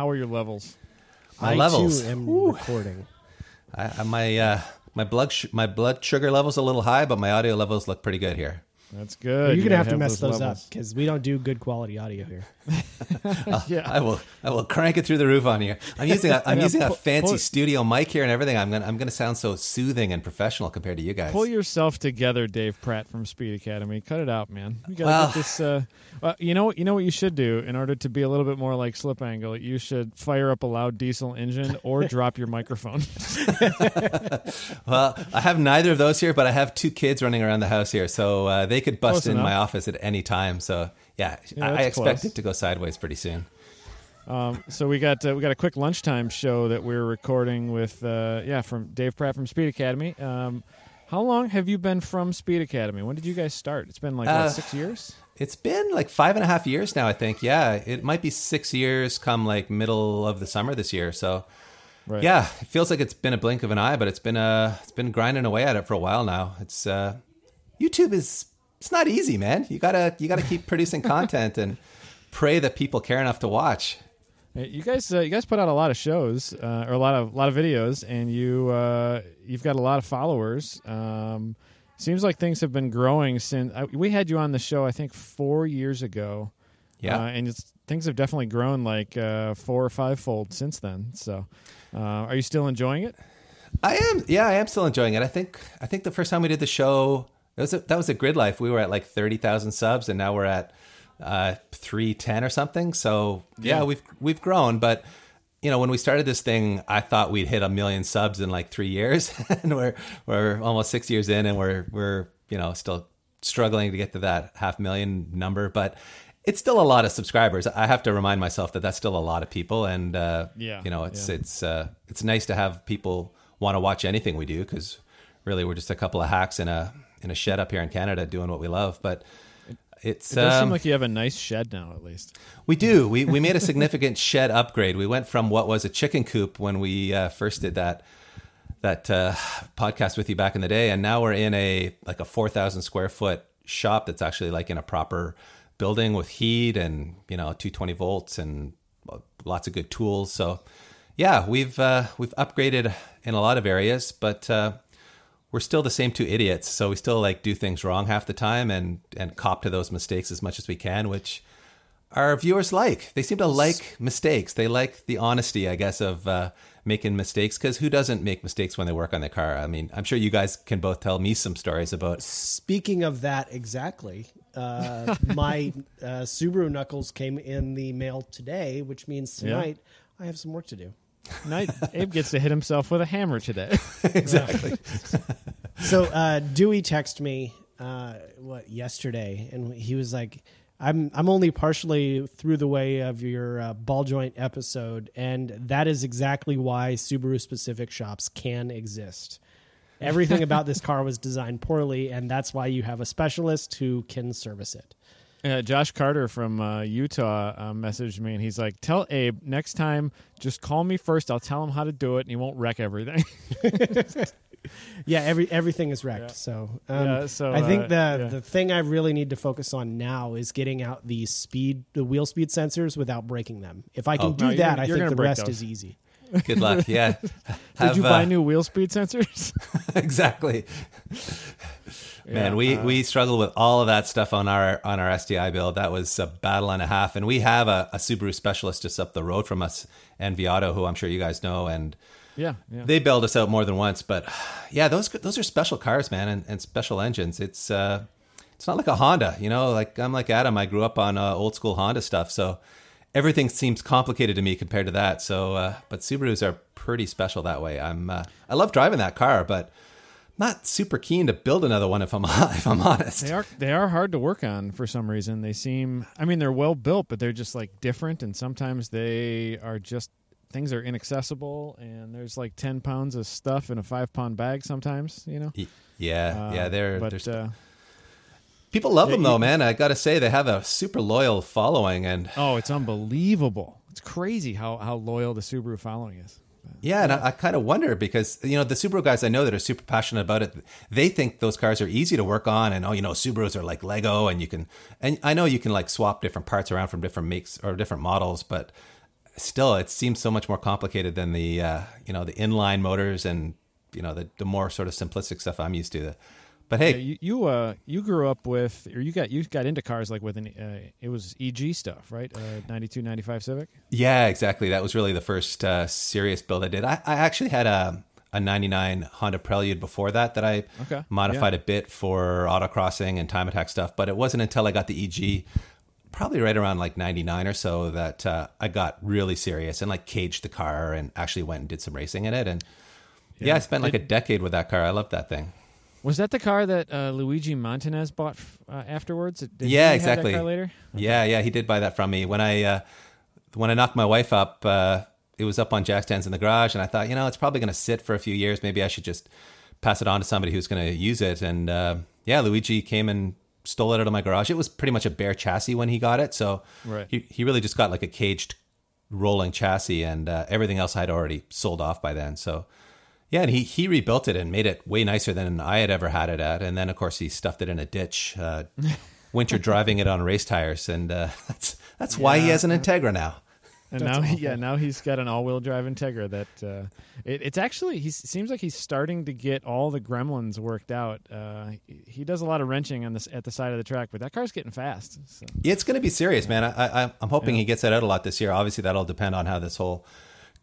how are your levels? My I levels. too am recording. I, I- my uh, my blood sh- my blood sugar levels a little high, but my audio levels look pretty good here. That's good. You're gonna gotta have to mess those, up because we don't do good quality audio here. Yeah. I will I will crank it through the roof on you. I'm using a I'm Yeah, using a fancy pull- studio mic here and everything. I'm gonna I'm gonna sound so soothing and professional compared to you guys. Pull yourself together, Dave Pratte from Speed Academy. Cut it out, man. You gotta Well- get this. Uh, well, you know, you know what you should do in order to be a little bit more like Slip Angle. You should fire up a loud diesel engine or drop your microphone. Well, I have neither of those here, but I have two kids running around the house here, so uh, they could bust Close in enough. my office at any time. So yeah, Yeah, I, I that's expect close. it to go sideways pretty soon. Um, so we got uh, we got a quick lunchtime show that we're recording with uh, yeah from Dave Pratte from Speed Academy. Um, how long have you been from Speed Academy? When did you guys start? It's been like Uh, six years. It's been like five and a half years now, I think. Yeah, it might be six years come like middle of the summer this year. So Right. yeah, it feels like it's been a blink of an eye, but it's been uh it's been grinding away at it for a while now. It's uh YouTube is it's not easy, man. You gotta you gotta keep producing content and pray that people care enough to watch. You guys, uh, you guys put out a lot of shows uh, or a lot of a lot of videos, and you uh, you've got a lot of followers. Um, seems like things have been growing since uh, we had you on the show. I think four years ago. Yeah. uh, and it's, things have definitely grown like uh, four or five fold since then. So, uh, are you still enjoying it? I am. Yeah, I am still enjoying it. I think. I think the first time we did the show, that was a, that was a grid life. We were at like thirty thousand subs, and now we're at uh, three ten or something. So yeah, Yeah. we've we've grown. But you know, when we started this thing, I thought we'd hit a million subs in like three years, and we're we're almost six years in, and we're we're you know still struggling to get to that half million number, but. It's still a lot of subscribers. I have to remind myself that that's still a lot of people, and uh, Yeah, you know, it's yeah. it's uh, it's nice to have people want to watch anything we do because really we're just a couple of hacks in a in a shed up here in Canada doing what we love. But it's It does seem um, like you have a nice shed now, at least. we do we we made a significant shed upgrade. We went from what was a chicken coop when we uh, first did that that uh, podcast with you back in the day, and now we're in a like a four thousand square foot shop that's actually like in a proper building with heat and you know 220 volts and lots of good tools. So yeah, we've uh, we've upgraded in a lot of areas, but uh, we're still the same two idiots. So we still like do things wrong half the time and and cop to those mistakes as much as we can, which our viewers like. They seem to like mistakes. They like the honesty, I guess, of uh, making mistakes. Because who doesn't make mistakes when they work on their car? I mean, I'm sure you guys can both tell me some stories about. Speaking of that, exactly. Uh, my uh, Subaru Knuckles came in the mail today, which means Yeah. tonight I have some work to do. Night, Abe gets to hit himself with a hammer today. exactly. So uh, Dewey texted me uh, what yesterday, and he was like, "I'm I'm only partially through the way of your uh, ball joint episode, and that is exactly why Subaru specific shops can exist. Everything about this car was designed poorly, and that's why you have a specialist who can service it." Uh, Josh Carter from uh, Utah uh, messaged me and he's like, "Tell Abe next time, just call me first. I'll tell him how to do it, and he won't wreck everything." Yeah, every everything is wrecked. So, um, Yeah, so, I think uh, the yeah. the thing I really need to focus on now is getting out the speed, the wheel speed sensors without breaking them. If I can Oh. do No, that, I think the rest those. is easy. Good luck. Yeah. Did Have, you buy uh, new wheel speed sensors? exactly. Man, Yeah, we, uh, we struggled with all of that stuff on our on our STI build. That was a battle and a half. And we have a, a Subaru specialist just up the road from us, and Viato, who I'm sure you guys know, and yeah, yeah. they bailed us out more than once. But yeah, those those are special cars, man, and, and special engines. It's uh, it's not like a Honda, you know. Like I'm like Adam. I grew up on uh, old school Honda stuff, so everything seems complicated to me compared to that. So, uh, but Subarus are pretty special that way. I'm uh, I love driving that car, but not super keen to build another one if I'm if I'm honest. They are they are hard to work on for some reason. They seem I mean they're well built, but they're just like different and sometimes they are just things are inaccessible and there's like 10 pounds of stuff in a 5 pound bag sometimes, you know. Yeah, Uh, yeah, they're, but they're uh, people love them though, man. I got to say they have a super loyal following, and oh, it's unbelievable. It's crazy how how loyal the Subaru following is. Yeah, and I, I kind of wonder because you know the Subaru guys I know that are super passionate about it. They think those cars are easy to work on, and oh, you know, Subarus are like Lego, and you can. And I know you can like swap different parts around from different makes or different models, but still it seems so much more complicated than the uh, you know the inline motors and you know the, the more sort of simplistic stuff I'm used to. But hey, Yeah, you you, uh, you grew up with, or you got you got into cars like with an uh, it was EG stuff, right? Uh, 92, 95 Civic. Yeah, exactly. That was really the first uh, serious build I did. I, I actually had a a 99 Honda Prelude before that that I Okay, modified yeah. a bit for autocrossing and time attack stuff. But it wasn't until I got the EG, probably right around like 99 or so, that uh, I got really serious and like caged the car and actually went and did some racing in it. And yeah, Yeah. I spent like Did- a decade with that car. I loved that thing. Was that the car that uh, Luigi Montanez bought uh, afterwards? Did Yeah, exactly. Later. Yeah, yeah, he did buy that from me when I uh, when I knocked my wife up. Uh, it was up on jack stands in the garage, and I thought, you know, it's probably going to sit for a few years. Maybe I should just pass it on to somebody who's going to use it. And uh, yeah, Luigi came and stole it out of my garage. It was pretty much a bare chassis when he got it, so Right. he he really just got like a caged rolling chassis, and uh, everything else I'd already sold off by then. So. Yeah, and he, he rebuilt it and made it way nicer than I had ever had it at. And then, of course, he stuffed it in a ditch, uh, winter driving it on race tires, and uh, that's that's why he has an Integra now. And That's now, awful. yeah, now he's got an all-wheel drive Integra that uh, it, it's actually he seems like he's starting to get all the gremlins worked out. Uh, he, he does a lot of wrenching on this at the side of the track, but that car's getting fast. So. It's going to be serious, man. I, I, I'm hoping he gets that out a lot this year. Obviously, that'll depend on how this whole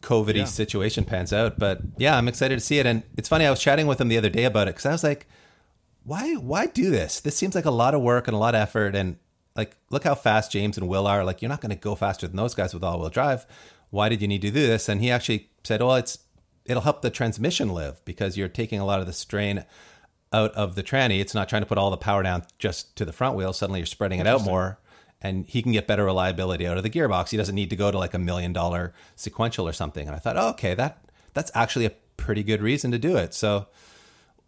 COVID Yeah. situation pans out. But yeah, I'm excited to see it. And it's funny, I was chatting with him the other day about it because I was like, why why do this? This seems like a lot of work and a lot of effort. And like, look how fast James and Will are. Like, you're not going to go faster than those guys with all wheel drive. Why did you need to do this? And he actually said, well, it's it'll help the transmission live because you're taking a lot of the strain out of the tranny. It's not trying to put all the power down just to the front wheel. Suddenly you're spreading it out more and he can get better reliability out of the gearbox. He doesn't need to go to like a million dollar sequential or something. And I thought, oh, okay, that that's actually a pretty good reason to do it. So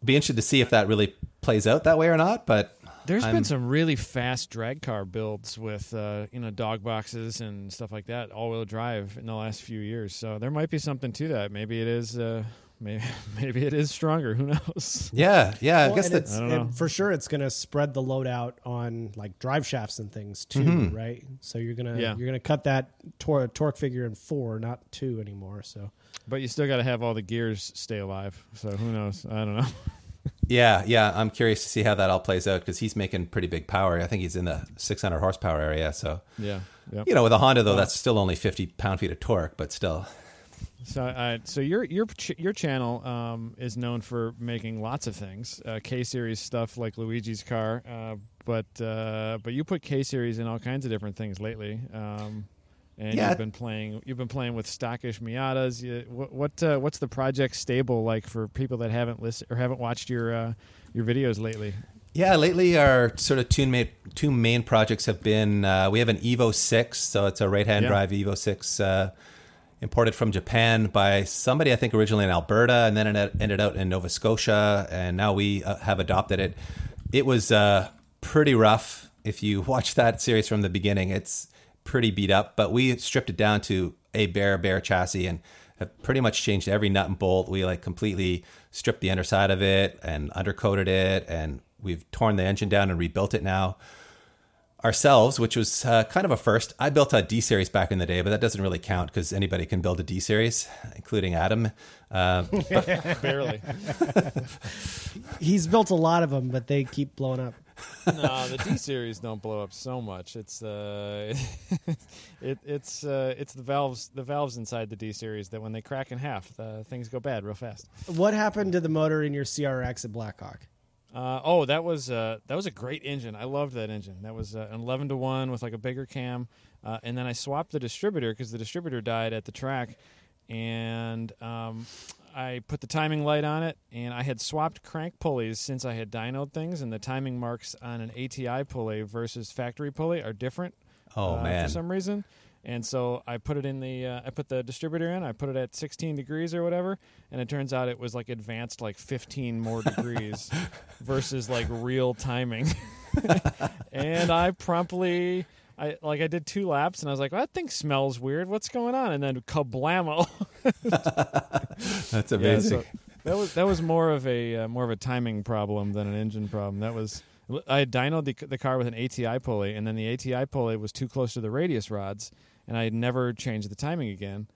be interested to see if that really plays out that way or not. But There's I'm- been some really fast drag car builds with uh, you know dog boxes and stuff like that, all-wheel drive in the last few years. So there might be something to that. Maybe it is. Uh, maybe maybe it is stronger. Who knows? yeah, yeah, I guess and that's I don't know. and for sure it's going to spread the load out on like drive shafts and things too, Mm-hmm. right? So you're gonna Yeah. you're gonna cut that tor- torque figure in four, not two anymore. So But you still got to have all the gears stay alive. So who knows? I don't know. Yeah, yeah. I'm curious to see how that all plays out because he's making pretty big power. I think he's in the 600 horsepower area. So, Yeah. Yep. you know, with a Honda though, that's still only 50 pound feet of torque, but still. So, uh, so your your ch- your channel um, is known for making lots of things, uh, K series stuff like Luigi's car, uh, but uh, but you put K series in all kinds of different things lately. Um, and Yeah. you've been playing. You've been playing with stockish Miatas. You, what what uh, what's the project stable like for people that haven't listened or haven't watched your uh, your videos lately? Yeah, lately our sort of two main two main projects have been uh, we have an Evo six, so it's a right hand Yeah. drive Evo six, uh, imported from Japan by somebody I think originally in Alberta, and then it ended out in Nova Scotia, and now we uh, have adopted it. It was uh, pretty rough. If you watch that series from the beginning, it's pretty beat up, but we stripped it down to a bare bare chassis and have pretty much changed every nut and bolt. We like completely stripped the underside of it and undercoated it, and we've torn the engine down and rebuilt it now ourselves, which was uh, kind of a first. I built a D series back in the day, but that doesn't really count because anybody can build a D series, including Adam. Uh, Barely. he's built a lot of them, but they keep blowing up. no, the D series don't blow up so much. It's uh, it, it's uh, it's the valves the valves inside the D series that when they crack in half, uh, things go bad real fast. What happened to the motor in your CRX at Blackhawk? Uh, oh, that was uh, that was a great engine. I loved that engine. That was uh, an eleven to one with like a bigger cam, uh, and then I swapped the distributor because the distributor died at the track, and um, I put the timing light on it, and I had swapped crank pulleys since I had dynoed things, and the timing marks on an ATI pulley versus factory pulley are different. Oh, uh, man. for some reason. And so I put it in the uh, I put the distributor in. I put it at 16 degrees or whatever, and it turns out it was like advanced like 15 more degrees versus like real timing. and I promptly I like I did two laps and I was like, well, that thing smells weird. What's going on? And then kablamo. that's Yeah, amazing. so that was that was more of a uh, more of a timing problem than an engine problem. That was I had dynoed the, the car with an ATI pulley, and then the ATI pulley was too close to the radius rods, and I had never changed the timing again.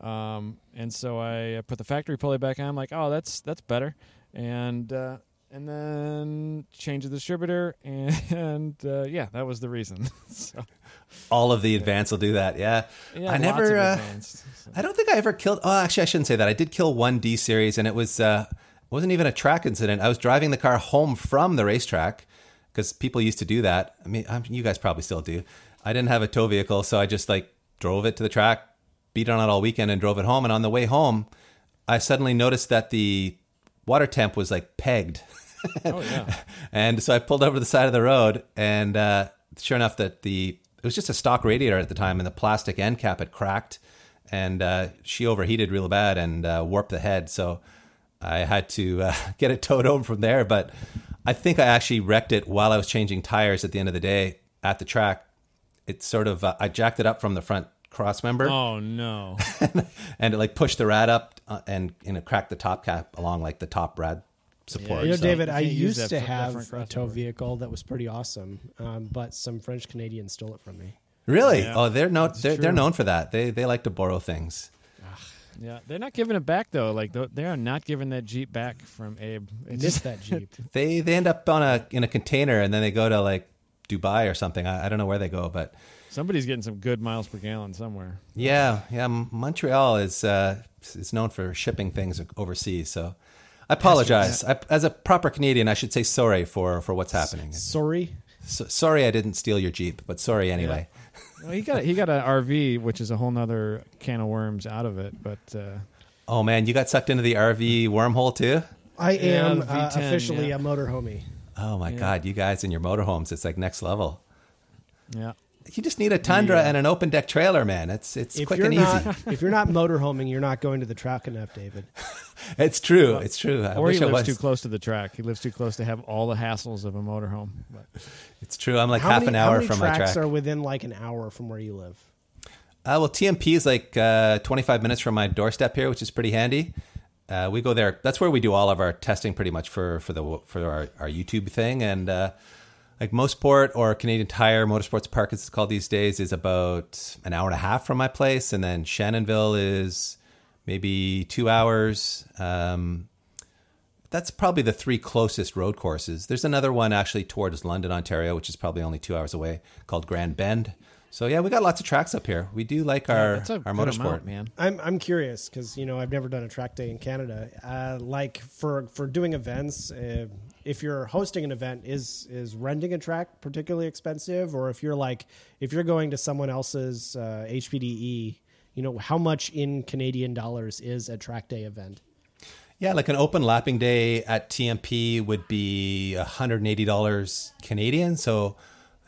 Um, and so I put the factory pulley back on. I'm like, oh, that's that's better, and uh, and then changed the distributor, and uh, yeah, that was the reason. so, All of the advance will do that. Yeah, yeah, I never. Uh, advanced, so. I don't think I ever killed. Oh, actually, I shouldn't say that. I did kill one D series, and it was uh, wasn't even a track incident. I was driving the car home from the racetrack because people used to do that. I mean, I'm, you guys probably still do. I didn't have a tow vehicle, so I just like drove it to the track, beat on it all weekend, and drove it home. And on the way home, I suddenly noticed that the water temp was like pegged. oh yeah. And so I pulled over to the side of the road, and uh, sure enough, that the it was just a stock radiator at the time, and the plastic end cap had cracked, and uh, she overheated real bad and uh, warped the head. So I had to uh, get it towed home from there. But I think I actually wrecked it while I was changing tires at the end of the day at the track. It sort of uh, I jacked it up from the front cross member, Oh no. and it like pushed the rad up uh, and and it cracked the top cap along like the top rad support. You know, So- David, You I used to have a tow crossover. vehicle that was pretty awesome, um, but some French Canadians stole it from me. Really? Yeah. Oh, they're no, they're, they're known for that. They they like to borrow things. Yeah, they're not giving it back though. Like they are not giving that Jeep back from Abe. It's missed that Jeep. They they end up on a in a container and then they go to like Dubai or something. I, I don't know where they go, but somebody's getting some good miles per gallon somewhere. yeah, yeah. Montreal is uh, is known for shipping things overseas. So I apologize. I, as a proper Canadian, I should say sorry for for what's happening. Sorry. So, sorry, I didn't steal your Jeep, but sorry anyway. Well, he got he got an RV, which is a whole nother can of worms out of it. But uh, Oh man, you got sucked into the RV wormhole too. I Yeah, am the uh, V10, officially yeah. a motor homie. Oh my god, you guys in your motorhomes, it's like next level. yeah, You just need a Tundra and an open deck trailer, man. It's it's If quick you're and not, easy. if you're not motor homing, you're not going to the track enough, David. It's true. It's true. I or wish he I lives was. too close to the track. He lives too close to have all the hassles of a motorhome. But It's true. I'm like how half many, an how hour many from my tracks track. are within like an hour from where you live? Uh, well, TMP is like uh, 25 minutes from my doorstep here, which is pretty handy. Uh, we go there. That's where we do all of our testing, pretty much for for the for our, our YouTube thing. And uh, like Mosport or Canadian Tire Motorsports Park, as it's called these days, is about an hour and a half from my place, and then Shannonville is maybe two hours. Um, that's probably the three closest road courses. There's another one actually towards London, Ontario, which is probably only two hours away, called Grand Bend. So yeah, we got lots of tracks up here. We do like our that's a our good motorsport. amount, man. I'm I'm curious because you know I've never done a track day in Canada. Uh, like for for doing events, uh, if you're hosting an event, is is renting a track particularly expensive, or if you're like if you're going to someone else's uh, HPDE, you know how much in Canadian dollars is a track day event? Yeah, like an open lapping day at TMP would be $180 Canadian. So,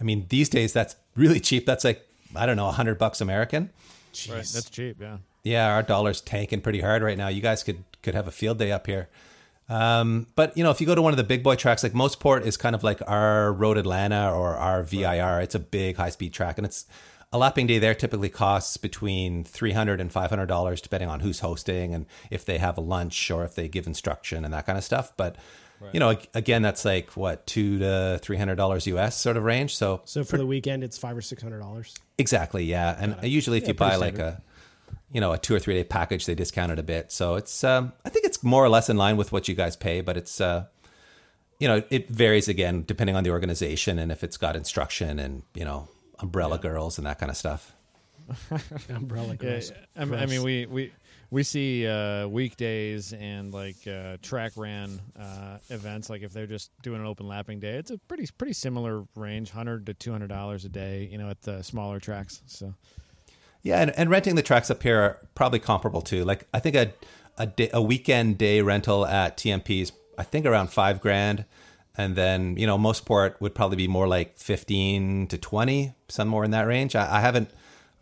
I mean, these days that's really cheap. That's like, I don't know, 100 bucks American. Right, that's cheap. Yeah. Yeah, our dollar's tanking pretty hard right now. You guys could could have a field day up here. Um, but you know, if you go to one of the big boy tracks, like Mosport is kind of like our Road Atlanta or our VIR. It's a big high speed track, and it's a lapping day there typically costs between three hundred and five hundred dollars, depending on who's hosting and if they have a lunch or if they give instruction and that kind of stuff. But you know, again, that's like what two to three hundred dollars US sort of range. So So for the weekend, it's five or six hundred dollars. Exactly, yeah. And usually, if Yeah, you buy pretty like standard. a, you know, a two or three day package, they discounted a bit. So it's, um, I think it's more or less in line with what you guys pay, but it's, uh, you know, it varies again depending on the organization and if it's got instruction and you know, umbrella girls and that kind of stuff. Umbrella Yeah, girls. I, mean- I mean, we we we see uh, weekdays and like uh, track ran uh, events. Like if they're just doing an open lapping day, it's a pretty pretty similar range, hundred to two hundred dollars a day. You know, at the smaller tracks. So Yeah, and, and renting the tracks up here are probably comparable too. Like I think a a, day, a weekend day rental at TMP is I think around five grand, and then you know Mosport would probably be more like fifteen to twenty, somewhere in that range. I, I haven't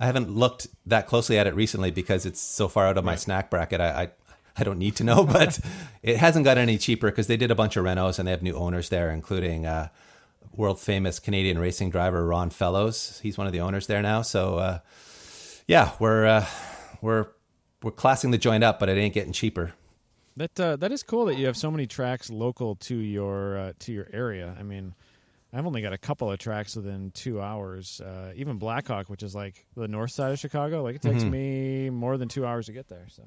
I haven't looked that closely at it recently because it's so far out of my snack bracket. I, I I don't need to know, but it hasn't got any cheaper because they did a bunch of renos and they have new owners there, including. Uh, World famous Canadian racing driver Ron Fellows. He's one of the owners there now. So, uh, yeah, we're uh, we're we're classing the joint up, but it ain't getting cheaper. that uh, that is cool that you have so many tracks local to your uh, to your area. I mean, I've only got a couple of tracks within two hours. Uh, even Blackhawk, which is like the north side of Chicago, like it takes Mhm. me more than two hours to get there. So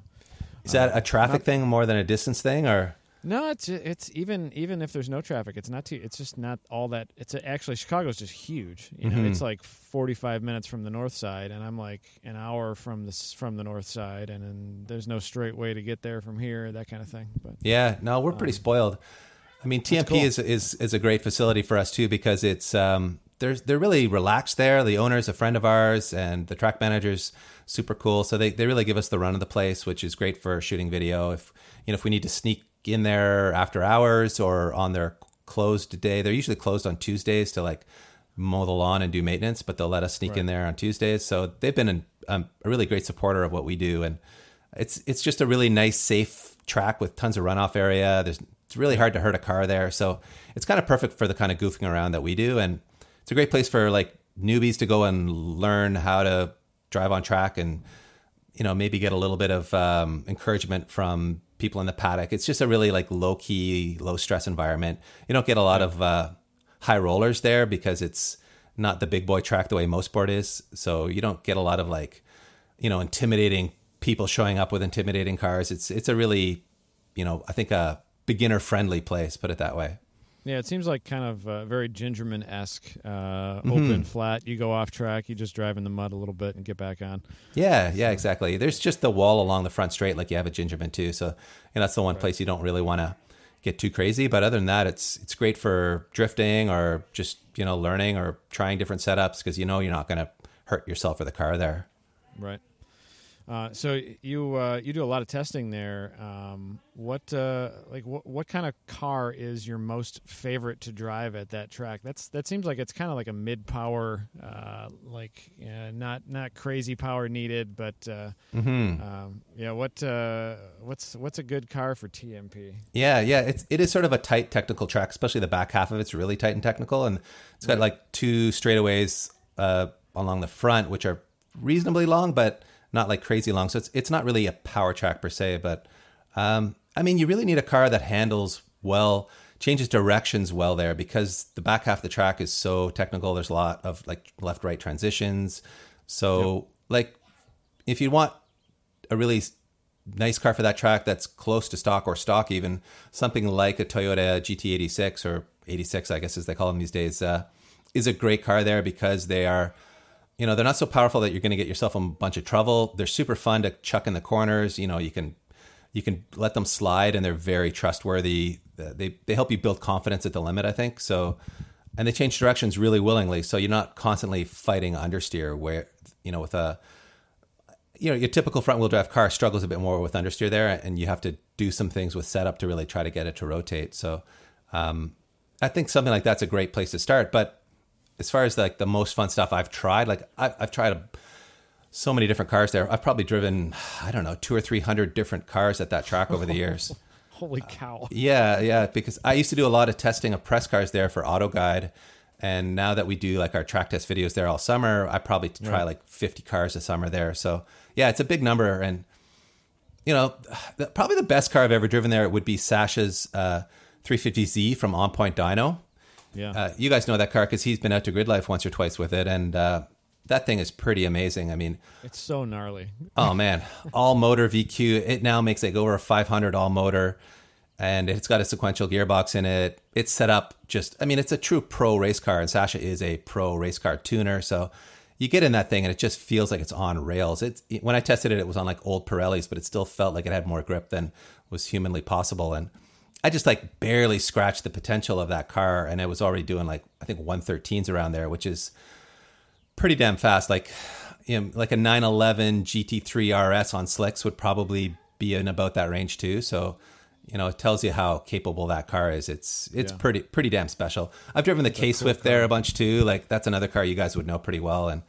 Is that a traffic thing more than a distance thing, or no, it's it's even even if there's no traffic, it's not too. It's just not all that. It's a, actually Chicago's just huge. You know, Mhm. it's like 45 minutes from the north side, and I'm like an hour from the from the north side, and then there's no straight way to get there from here, that kind of thing. But Yeah, no, we're pretty spoiled. I mean, TMP cool. is, is is a great facility for us too because it's um, there's they're really relaxed there. The owner's a friend of ours, and the track manager's super cool. So they, they really give us the run of the place, which is great for shooting video. If you know if we need to sneak in there after hours or on their closed day, they're usually closed on Tuesdays to like mow the lawn and do maintenance, but they'll let us sneak in there on Tuesdays. So they've been an, um, a really great supporter of what we do, and it's it's just a really nice, safe track with tons of runoff area. There's it's really hard to hurt a car there, so it's kind of perfect for the kind of goofing around that we do, and it's a great place for like newbies to go and learn how to drive on track and you know maybe get a little bit of um, encouragement from people in the paddock. It's just a really like low key, low stress environment. You don't get a lot of uh, high rollers there because it's not the big boy track the way Mosport is. So you don't get a lot of like you know intimidating people showing up with intimidating cars. It's it's a really you know I think a beginner friendly place. Put it that way. Yeah, it seems like kind of uh, very Gingerman esque, uh, Mm-hmm. open, flat. You go off track, you just drive in the mud a little bit and get back on. Yeah, yeah, exactly. There's just the wall along the front straight, like you have at Gingerman too. So, and that's the one place you don't really want to get too crazy. But other than that, it's it's great for drifting or just you know learning or trying different setups because you know you're not going to hurt yourself or the car there. Right. Uh, so you uh, you do a lot of testing there. Um, what uh, like what what kind of car is your most favorite to drive at that track? That's that seems like it's kind of like a mid power, uh, like uh, not not crazy power needed, but uh, Mm-hmm. um, yeah. What uh, what's what's a good car for TMP? Yeah, yeah, it's it is sort of a tight technical track, especially the back half of it's really tight and technical, and it's got like two straightaways uh, along the front, which are reasonably long, but not like crazy long. So it's it's not really a power track per se, but um, I mean, you really need a car that handles well, changes directions well there because the back half of the track is so technical. There's a lot of like left right transitions, so like if you want a really nice car for that track that's close to stock or stock even something like a toyota gt86 or 86 i guess as they call them these days uh, is a great car there because they are you know they're not so powerful that you're going to get yourself a bunch of trouble. They're super fun to chuck in the corners. You know you can you can let them slide and they're very trustworthy. They, they help you build confidence at the limit i think. So and they change directions really willingly. So you're not constantly fighting understeer where you know with a you know, your typical front wheel drive car struggles a bit more with understeer there, and you have to do some things with setup to really try to get it to rotate. So, um, I think something like that's a great place to start. But as far as like the most fun stuff I've tried, like I've, I've tried a, so many different cars there. I've probably driven, I don't know, two or three hundred different cars at that track over the years. Holy cow! Yeah, yeah, because I used to do a lot of testing of press cars there for Auto Guide. And now that we do like our track test videos there all summer, I probably try like 50 cars a summer there. So yeah, it's a big number. And, you know, the, probably the best car I've ever driven there would be Sasha's uh, 350Z from On Point Dyno. Yeah, Uh, you guys know that car because he's been out to Grid Life once or twice with it. And uh, that thing is pretty amazing. I mean, it's so gnarly. Oh man, all motor VQ. It now makes like over 500 all motor, and it's got a sequential gearbox in it. It's set up just. I mean, it's a true pro race car, and Sasha is a pro race car tuner. So you get in that thing, and it just feels like it's on rails. It's when I tested it, it was on like old Pirellis, but it still felt like it had more grip than was humanly possible. And I just like barely scratched the potential of that car, and it was already doing like I think 113s around there, which is pretty damn fast. Like, you know, like a 911 GT3 RS on slicks would probably be in about that range too. So, you know, it tells you how capable that car is. It's it's Yeah. pretty pretty damn special. I've driven the K Swift there a bunch too. Like that's another car you guys would know pretty well. And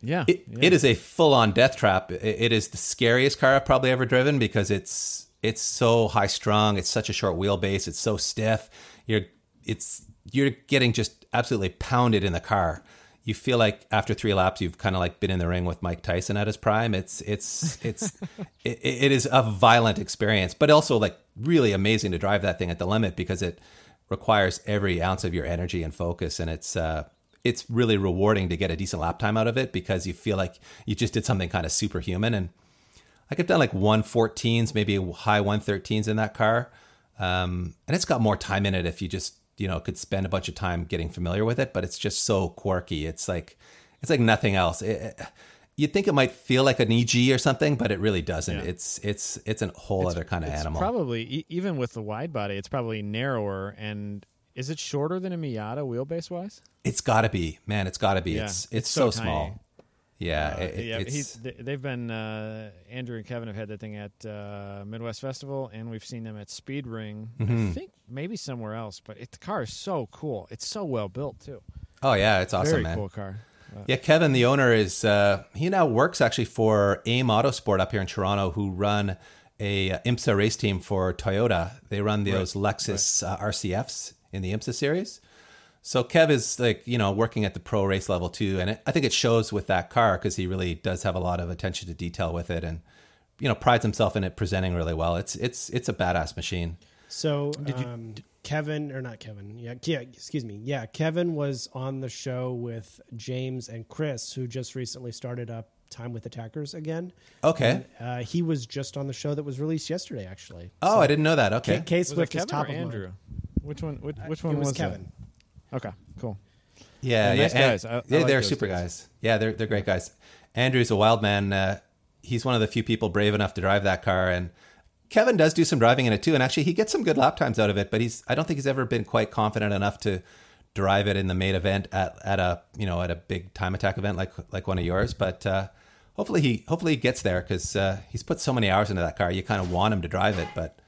Yeah, it, yeah. it is a full on death trap. It, it is the scariest car I've probably ever driven because it's it's so high strung. It's such a short wheelbase. It's so stiff. You're it's you're getting just absolutely pounded in the car. You feel like after three laps, you've kind of like been in the ring with Mike Tyson at his prime. It's it's it's it, it is a violent experience, but also like really amazing to drive that thing at the limit because it requires every ounce of your energy and focus, and it's uh, it's really rewarding to get a decent lap time out of it because you feel like you just did something kind of superhuman. And like I've done like 114s, maybe high 113s in that car, um, and it's got more time in it if you just you know could spend a bunch of time getting familiar with it. But it's just so quirky. It's like it's like nothing else. It, you'd think it might feel like an EG or something, but it really doesn't. Yeah. It's it's it's a whole other kind of It's animal. Probably e- even with the wide body, it's probably narrower. And is it shorter than a Miata wheelbase wise? it's got to be, man. It's got to be. Yeah, it's, it's it's so so, small. Yeah, Uh, it- yeah, it's, he's, they- they've been uh, Andrew and Kevin have had that thing at uh, Midwest Festival, and we've seen them at Speed Ring. I Mm-hmm. think maybe somewhere else, but it, the car is so cool. It's so well built too. oh yeah, it's awesome, Very man. cool car. Yeah, Kevin, the owner, is uh, he now works actually for AIM Autosport up here in Toronto, who run a uh, IMSA race team for Toyota. They run those Lexus uh, RCFs in the IMSA series. So Kev is like you know working at the pro race level too, and it, I think it shows with that car because he really does have a lot of attention to detail with it, and you know prides himself in it presenting really well. It's it's it's a badass machine. So um, Kevin or not Kevin? Yeah, yeah. Excuse me. Yeah, Kevin was on the show with James and Chris, who just recently started up Time with Attackers again. Okay. Uh, he was just on the show that was released yesterday, actually. Oh, I didn't know that. K, Okay. K Was it Swift is Kevin top or of Andrew? mind. Which one? Which, which Uh, one it was, was Kevin. That? Okay, cool. Yeah, They're yeah, nice guys. I- I yeah, like they're super guys. guys. Yeah, they're they're great guys. Andrew's a wild man. Uh, he's one of the few people brave enough to drive that car, and Kevin does do some driving in it too. And actually, he gets some good lap times out of it. But he's I don't think he's ever been quite confident enough to drive it in the main event at, at a you know at a big time attack event like like one of yours. But uh, hopefully he hopefully he gets there because uh, he's put so many hours into that car. You kind of want him to drive it, but.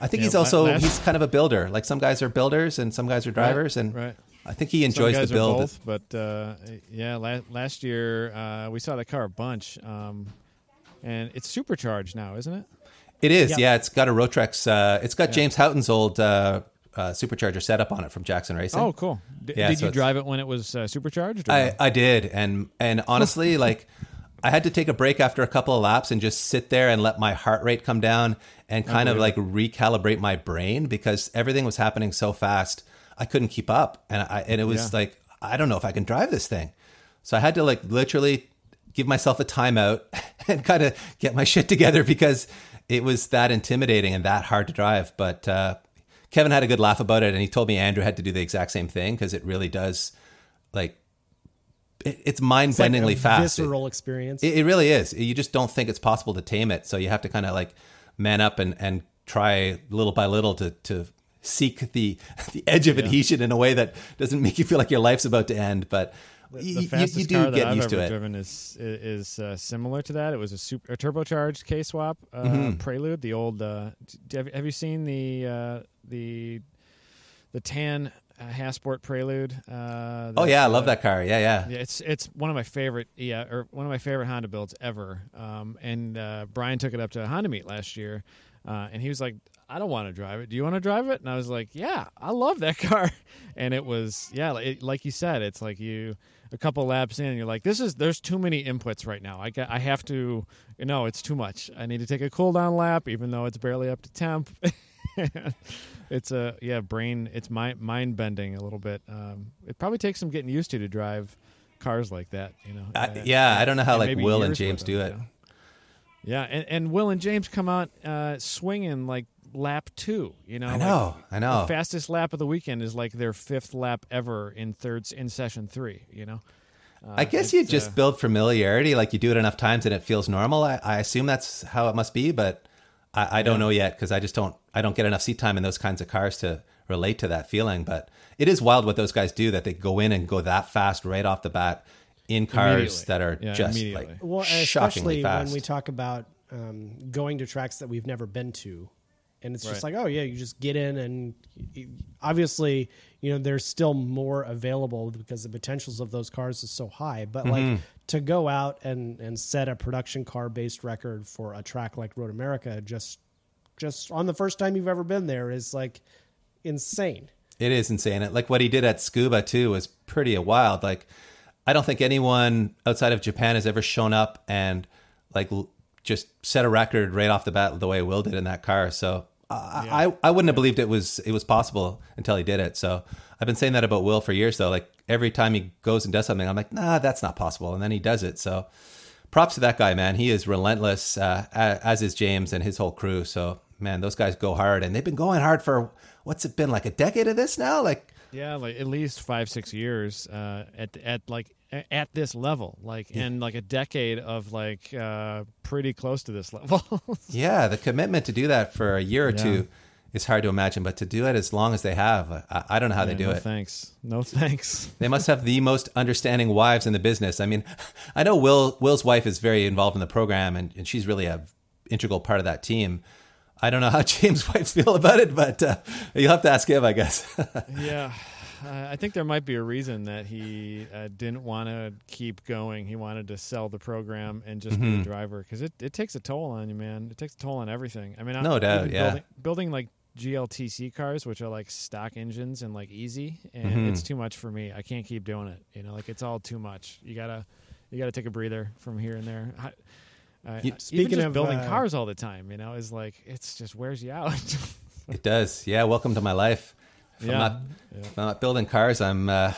I think Yeah, he's also last- he's kind of a builder. Like some guys are builders and some guys are drivers, and right. I think he Some enjoys guys the are build. both, but uh, yeah, la- last year uh, we saw the car a bunch, um, and it's supercharged now, isn't it? It is, Yep. yeah. It's got a Rotrex. Uh, it's got James Houghton's old uh, uh, supercharger setup on it from Jackson Racing. Oh, cool. D- Yeah, did so you drive it when it was uh, supercharged? Or I. I did, and and honestly, like I had to take a break after a couple of laps and just sit there and let my heart rate come down and kind of like recalibrate my brain because everything was happening so fast I couldn't keep up, and I and it was Yeah. like I don't know if I can drive this thing, so I had to like literally give myself a timeout and kind of get my shit together because it was that intimidating and that hard to drive, but. uh Kevin had a good laugh about it, and he told me Andrew had to do the exact same thing because it really does, like, it, it's mind like bendingly a fast. It- visceral experience. It, it really is. You just don't think it's possible to tame it, so you have to kind of like man up and and try little by little to to seek the the edge of adhesion in a way that doesn't make you feel like your life's about to end. But the you, you, you car do that get I've used to it. driven is is uh, similar to that. It was a, super, a turbocharged K swap uh, Mm-hmm. Prelude. The old. Uh, have, have you seen the uh, the the tan uh, Hasport Prelude? Uh, Oh yeah, I uh, love that car. Yeah, yeah. Yeah, it's it's one of my favorite yeah or one of my favorite Honda builds ever. Um, and uh, Brian took it up to a Honda meet last year, uh, and he was like, "I don't want to drive it. Do you want to drive it?" And I was like, "Yeah, I love that car." And it was yeah, it, like you said, it's like you a couple laps in, and you're like, "This is there's too many inputs right now. I got, I have to you know it's too much. I need to take a cool down lap, even though it's barely up to temp." it's a yeah brain it's mind mind bending a little bit um it probably takes some getting used to to drive cars like that you know I, Uh, yeah, I don't know how like Will and James with do it. you know? yeah and, and will and james come out uh swinging like lap two you know I like, know, I know. the fastest lap of the weekend is like their fifth lap ever in thirds in session three you know Uh, I guess you just uh, build familiarity, like you do it enough times and it feels normal. I, I assume that's how it must be, but I, I don't know yet because I just don't I don't get enough seat time in those kinds of cars to relate to that feeling. But it is wild what those guys do that they go in and go that fast right off the bat in cars that are Yeah, just immediately. like Well, shockingly especially fast. when we talk about um, going to tracks that we've never been to, and it's just Right. like, oh yeah, you just get in, and obviously, you know, there's still more available because the potentials of those cars is so high. But Mm-hmm. like to go out and and set a production car based record for a track like Road America, just just on the first time you've ever been there is like insane. It is insane. Like what he did at Tsukuba too was pretty wild. Like I don't think anyone outside of Japan has ever shown up and like just set a record right off the bat the way Will did in that car. So I, I I wouldn't have believed it was it was possible until he did it. So I've been saying that about Will for years though. Like every time he goes and does something, I'm like, nah, that's not possible, and then he does it. So props to that guy, man. He is relentless, uh, as is James and his whole crew. So man, those guys go hard, and they've been going hard for what's it been like a decade of this now, like. Yeah, like at least five, six years uh, at at like at this level, like yeah. and like a decade of like uh, pretty close to this level. yeah, the commitment to do that for a year or yeah. two is hard to imagine, but to do it as long as they have, I, I don't know how yeah, they do no it. Thanks, no thanks. they must have the most understanding wives in the business. I mean, I know Will Will's wife is very involved in the program, and, and she's really a integral part of that team. I don't know how James' wife feel about it, but uh, you'll have to ask him, I guess. yeah. Uh, I think there might be a reason that he uh, didn't want to keep going. He wanted to sell the program and just mm-hmm. be a driver because it, it takes a toll on you, man. It takes a toll on everything. I mean, no I'm, doubt, yeah. Building, building, like GLTC cars, which are like stock engines and like easy, and mm-hmm. it's too much for me. I can't keep doing it. You know, like it's all too much. You gotta you gotta take a breather from here and there. I, uh, speaking of building uh, cars all the time, you know, is like it's just wears you out. it does. Yeah. Welcome to my life. If, yeah. I'm, not, yeah. if I'm not building cars, I'm uh,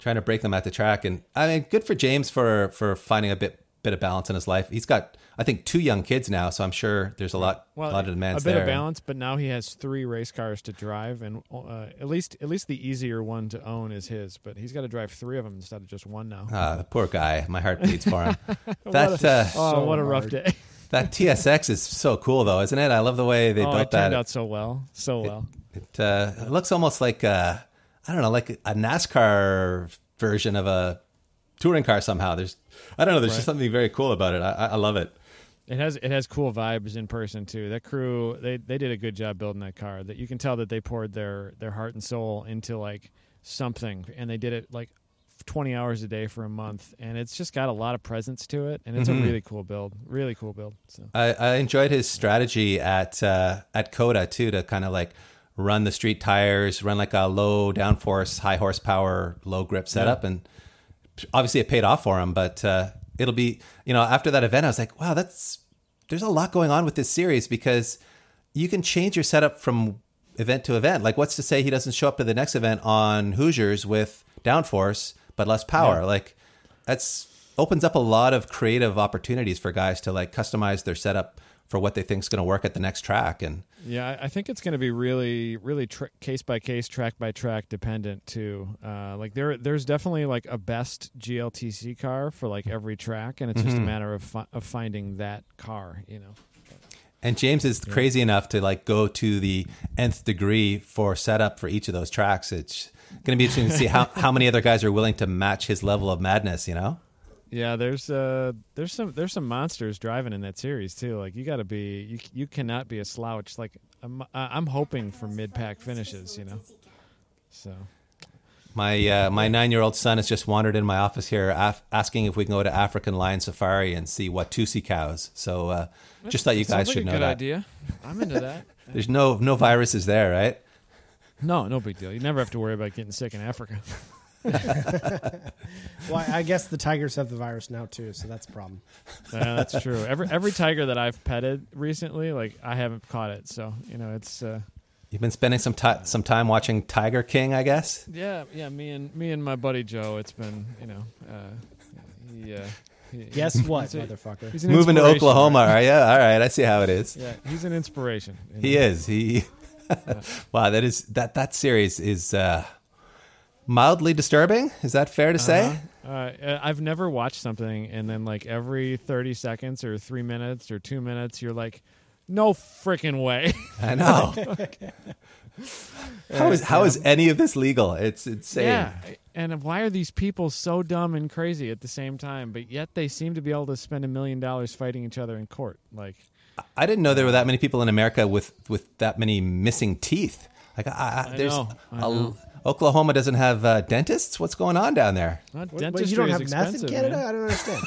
trying to break them at the track. And I mean, good for James for for finding a bit bit of balance in his life. He's got, I think, two young kids now, so I'm sure there's a lot, well, a lot of demands A bit there. of balance, but now he has three race cars to drive, and uh, at least at least the easier one to own is his. But he's got to drive three of them instead of just one now. Ah, the poor guy. My heart bleeds for him. that a, uh, oh, so what a rough day. that TSX is so cool, though, isn't it? I love the way they oh, built it that. Turned out so well, so well. It, it, uh, it looks almost like a, I don't know, like a NASCAR version of a touring car somehow. There's I don't know. There's right. just something very cool about it. I, I love it. It has it has cool vibes in person too. That crew they they did a good job building that car. That you can tell that they poured their their heart and soul into like something, and they did it like 20 hours a day for a month and it's just got a lot of presence to it and it's mm-hmm. a really cool build really cool build so i, I enjoyed his strategy at uh, at COTA too to kind of like run the street tires run like a low downforce high horsepower low grip setup yeah. and obviously it paid off for him, but uh, it'll be you know after that event, I was like, wow, that's there's a lot going on with this series because you can change your setup from event to event. Like, what's to say he doesn't show up to the next event on Hoosiers with downforce but less power? Yeah. Like, that's opens up a lot of creative opportunities for guys to like customize their setup for what they think is going to work at the next track and yeah i think it's going to be really really case by case track by track dependent too uh, like there there's definitely like a best gltc car for like every track and it's mm-hmm. just a mm-hmm. matter of, fi- of finding that car you know and James is yeah. crazy enough to like go to the nth degree for setup for each of those tracks. It's going to be interesting to see how, how many other guys are willing to match his level of madness, you know? Yeah, there's uh there's some there's some monsters driving in that series too. Like you got to be you you cannot be a slouch. Like I'm I'm hoping for mid pack finishes, you know. So my uh, my nine year old son has just wandered in my office here, af- asking if we can go to African lion safari and see Watusi cows. So uh, just thought you guys like should know good that. Idea. I'm into that. There's no no viruses there, right? No, no big deal. You never have to worry about getting sick in Africa. well, I guess the tigers have the virus now too, so that's a problem. Yeah, that's true. Every every tiger that I've petted recently, like I haven't caught it, so you know it's. Uh, You've been spending some time some time watching Tiger King, I guess. Yeah, yeah. Me and me and my buddy Joe. It's been you know. Uh, he, uh, Guess what, he's a, motherfucker? He's Moving to Oklahoma, are you? All right, I see how it is. Yeah, he's an inspiration. He know? is. He. yeah. Wow, that is that that series is. Uh, mildly disturbing. Is that fair to say? Uh-huh. Uh, I've never watched something and then like every 30 seconds or three minutes or two minutes, you're like, no freaking way. I know. how is how is any of this legal? It's insane. Yeah. And why are these people so dumb and crazy at the same time? But yet they seem to be able to spend a million dollars fighting each other in court. Like, I didn't know there were that many people in America with with that many missing teeth. Like, I, I, there's know, I know. Oklahoma doesn't have uh, dentist. What's going on down there? Not dentistry you don't have meth in Canada? Man. I don't understand.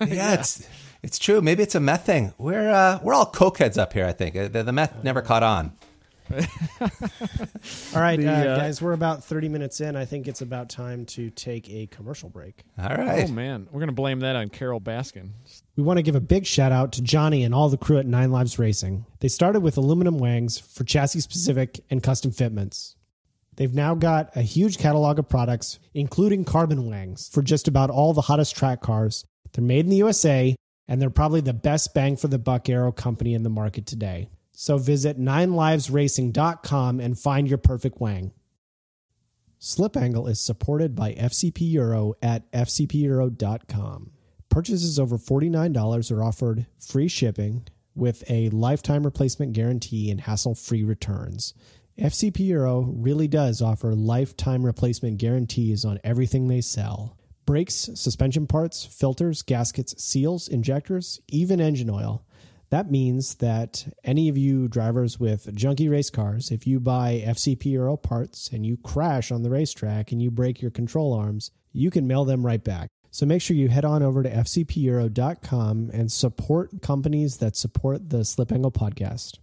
yeah, yeah, it's it's true. Maybe it's a meth thing. We're uh, we're all cokeheads up here. I think the, the meth never caught on. All right, The, uh, uh, guys, we're about 30 minutes in. I think it's about time to take a commercial break. All right. Oh man, we're gonna blame that on Carole Baskin. We want to give a big shout out to Johnny and all the crew at Nine Lives Racing. They started with aluminum wings for chassis specific and custom fitments. They've now got a huge catalog of products, including carbon wangs for just about all the hottest track cars. They're made in the USA, and they're probably the best bang for the buck aero company in the market today. So visit ninelivesracing.com and find your perfect wang. Slip Angle is supported by FCP Euro at fcpeuro.com. Purchases over $49 are offered free shipping with a lifetime replacement guarantee and hassle free returns. FCP Euro really does offer lifetime replacement guarantees on everything they sell brakes, suspension parts, filters, gaskets, seals, injectors, even engine oil. That means that any of you drivers with junky race cars, if you buy FCP Euro parts and you crash on the racetrack and you break your control arms, you can mail them right back. So make sure you head on over to fcpeuro.com and support companies that support the Slip Angle podcast.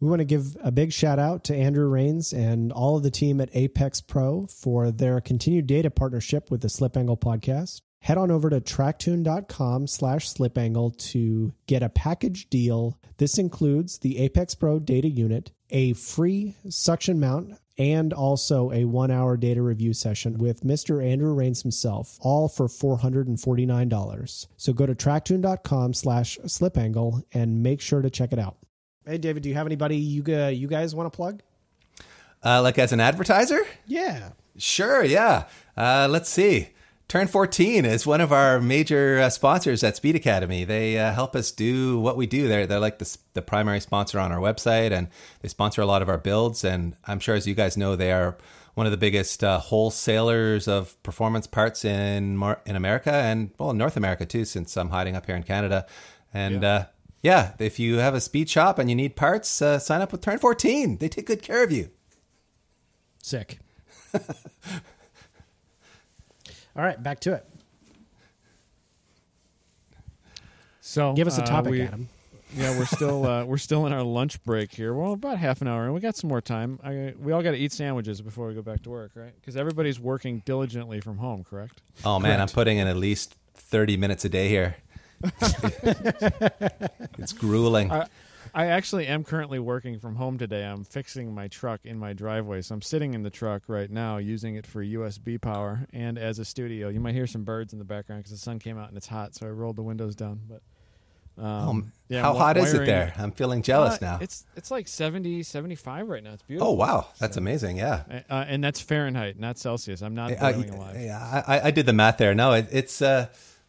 We want to give a big shout out to Andrew Rains and all of the team at Apex Pro for their continued data partnership with the Slip Angle podcast. Head on over to tracktune.com slash slipangle to get a package deal. This includes the Apex Pro data unit, a free suction mount, and also a one hour data review session with Mr. Andrew Rains himself, all for $449. So go to tracktune.com slash slipangle and make sure to check it out. Hey, David, do you have anybody you, uh, you guys want to plug? Uh, like as an advertiser? Yeah. Sure, yeah. Uh, let's see. Turn 14 is one of our major uh, sponsors at Speed Academy. They uh, help us do what we do. They're, they're like the, the primary sponsor on our website and they sponsor a lot of our builds. And I'm sure, as you guys know, they are one of the biggest uh, wholesalers of performance parts in Mar- in America and, well, North America too, since I'm hiding up here in Canada. And yeah, yeah if you have a speed shop and you need parts, uh, sign up with Turn 14. They take good care of you. Sick. All right, back to it. So Give us a uh, topic, we- Adam. Yeah, we're still uh, we're still in our lunch break here. Well, about half an hour, and we got some more time. I, we all got to eat sandwiches before we go back to work, right? Because everybody's working diligently from home, correct? Oh man, Correct. I'm putting in at least 30 minutes a day here. it's grueling. I, I actually am currently working from home today. I'm fixing my truck in my driveway, so I'm sitting in the truck right now, using it for USB power and as a studio. You might hear some birds in the background because the sun came out and it's hot, so I rolled the windows down. But um, Um, yeah, How hot is it there? I'm feeling jealous Uh, now. It's it's like 70, 75 right now. It's beautiful. Oh wow, that's amazing. Yeah. Uh, and that's Fahrenheit, not Celsius. I'm not boiling alive. yeah, I, I did the math there. No, it, it's uh,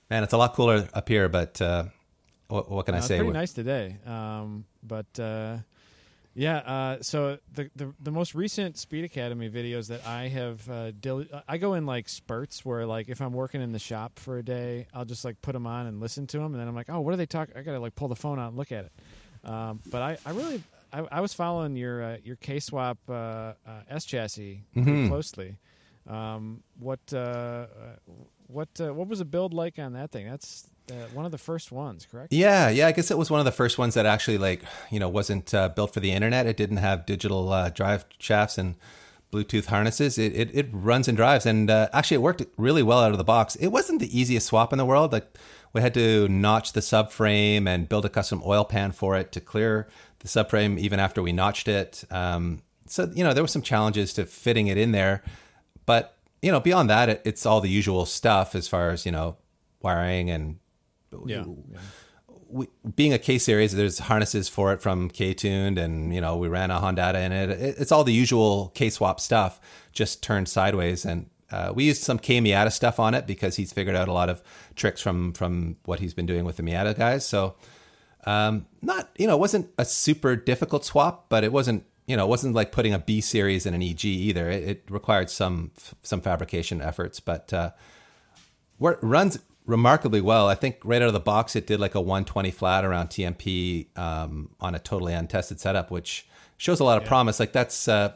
man, it's a lot cooler up here. But uh, what, what can I say? pretty nice today. Um, but uh, yeah, uh, so the, the the most recent Speed Academy videos that I have, uh, dil- I go in like spurts where like if I'm working in the shop for a day, I'll just like put them on and listen to them, and then I'm like, oh, what are they talking? I gotta like pull the phone out and look at it. Um, but I, I really, I, I was following your uh, your K swap uh, uh, S chassis Mhm. closely. Um, what uh, uh, what uh, what was the build like on that thing? That's one of the first ones, correct? Yeah, yeah. I guess it was one of the first ones that actually, like, you know, wasn't uh, built for the internet. It didn't have digital uh, drive shafts and Bluetooth harnesses. It it, it runs and drives, and uh, actually, it worked really well out of the box. It wasn't the easiest swap in the world. Like, we had to notch the subframe and build a custom oil pan for it to clear the subframe, even after we notched it. Um, so you know, there were some challenges to fitting it in there, but you know, beyond that, it, it's all the usual stuff as far as you know, wiring and Yeah. yeah. we, being a K series, there's harnesses for it from K tuned, and you know we ran a Hondata in it. it. It's all the usual K swap stuff, just turned sideways. And uh, we used some K Miata stuff on it because he's figured out a lot of tricks from from what he's been doing with the Miata guys. So um, not you know it wasn't a super difficult swap, but it wasn't you know it wasn't like putting a B series in an EG either. It, it required some some fabrication efforts, but. Uh, runs remarkably well. I think right out of the box, it did like a 120 flat around TMP um, on a totally untested setup, which shows a lot of promise. Like that's uh,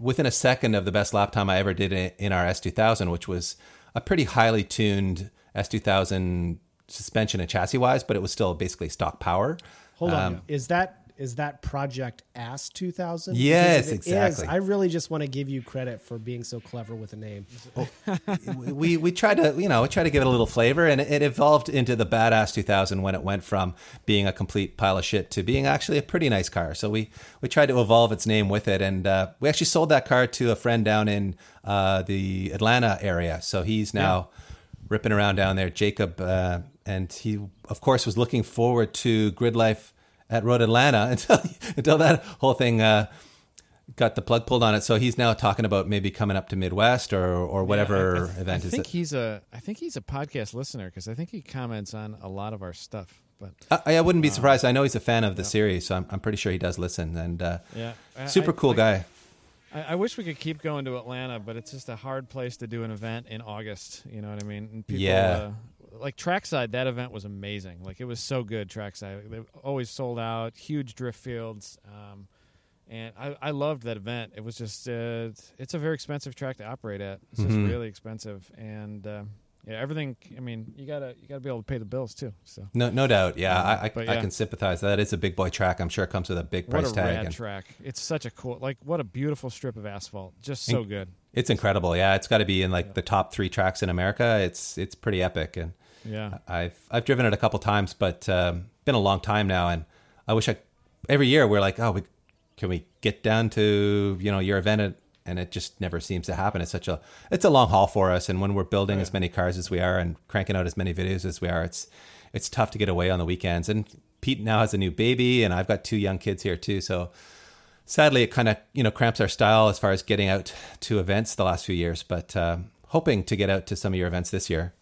within a second of the best lap time I ever did in, in our S2000, which was a pretty highly tuned S2000 suspension and chassis wise, but it was still basically stock power. Hold on. Um, Is that is that Project Ass 2000? Yes, exactly. is, I really just want to give you credit for being so clever with a name. we we tried to you know we tried to give it a little flavor and it evolved into the badass 2000 when it went from being a complete pile of shit to being actually a pretty nice car so we we tried to evolve its name with it and uh, we actually sold that car to a friend down in uh, the atlanta area so he's now ripping around down there jacob uh, and he of course was looking forward to grid life at road atlanta until until that whole thing uh, got the plug pulled on it so he's now talking about maybe coming up to midwest or or whatever Yeah, I- I- event I is think it he's a I think he's a podcast listener because I think he comments on a lot of our stuff. But I, I wouldn't be surprised. I know he's a fan of the series, so I'm, I'm pretty sure he does listen. And uh, yeah, super cool guy. I, I wish we could keep going to Atlanta, but it's just a hard place to do an event in August. You know what I mean? And people, Yeah. Like Trackside, that event was amazing. Like it was so good. Trackside, they always sold out. Huge drift fields. Um, and I, I loved that event. It was just uh, it's a very expensive track to operate at. It's just Mhm. really expensive, and uh, yeah, everything. I mean, you gotta you gotta be able to pay the bills too. So No, no doubt. Yeah, I, I, But I can sympathize. That is a big boy track. I'm sure it comes with a big price what a tag. rad and track! It's such a cool, like what a beautiful strip of asphalt. Just so good. it's incredible. Yeah, it's got to be in like the top three tracks in America. It's it's pretty epic, and Yeah. I've I've driven it a couple times, but um, been a long time now. And I wish I every year we're like, oh, we, can we get down to you know your event? And- And it just never seems to happen. It's such a it's a long haul for us. And when we're building as many cars as we are and cranking out as many videos as we are, it's it's tough to get away on the weekends. And Pete now has a new baby, and I've got two young kids here too. So sadly, it kind of you know cramps our style as far as getting out to events the last few years. But uh, hoping to get out to some of your events this year.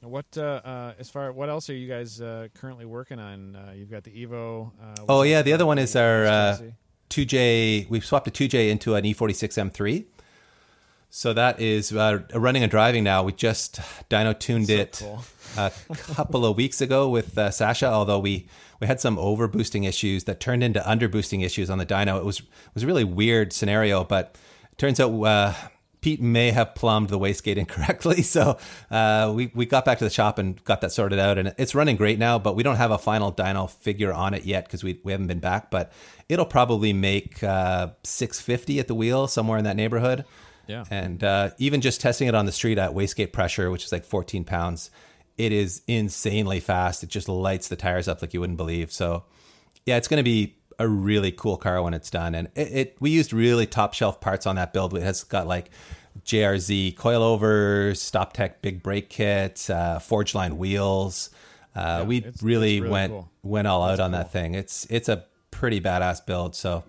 What uh, uh, as far what else are you guys uh, currently working on? Uh, you've got the Evo. Uh, Oh yeah, the other one is our uh, 2J. We've swapped a 2J into an E E46 M3. So that is uh, running and driving now. We just dyno tuned So it cool. a couple of weeks ago with uh, Sasha. Although we we had some over boosting issues that turned into under boosting issues on the dyno. It was was a really weird scenario, but it turns out. Pete may have plumbed the wastegate incorrectly, so uh, we we got back to the shop and got that sorted out, and it's running great now. But we don't have a final dyno figure on it yet because we we haven't been back. But it'll probably make uh, 650 at the wheel, somewhere in that neighborhood. Yeah. And uh, even just testing it on the street at wastegate pressure, which is like 14 pounds, it is insanely fast. It just lights the tires up like you wouldn't believe. So, yeah, it's going to be a really cool car when it's done. And it, it we used really top shelf parts on that build. It has got like JRZ coilovers, StopTech big brake kit, uh, Forgeline wheels. Uh, we it's- really, it's really went cool. went all out on that thing. It's it's a pretty badass build. So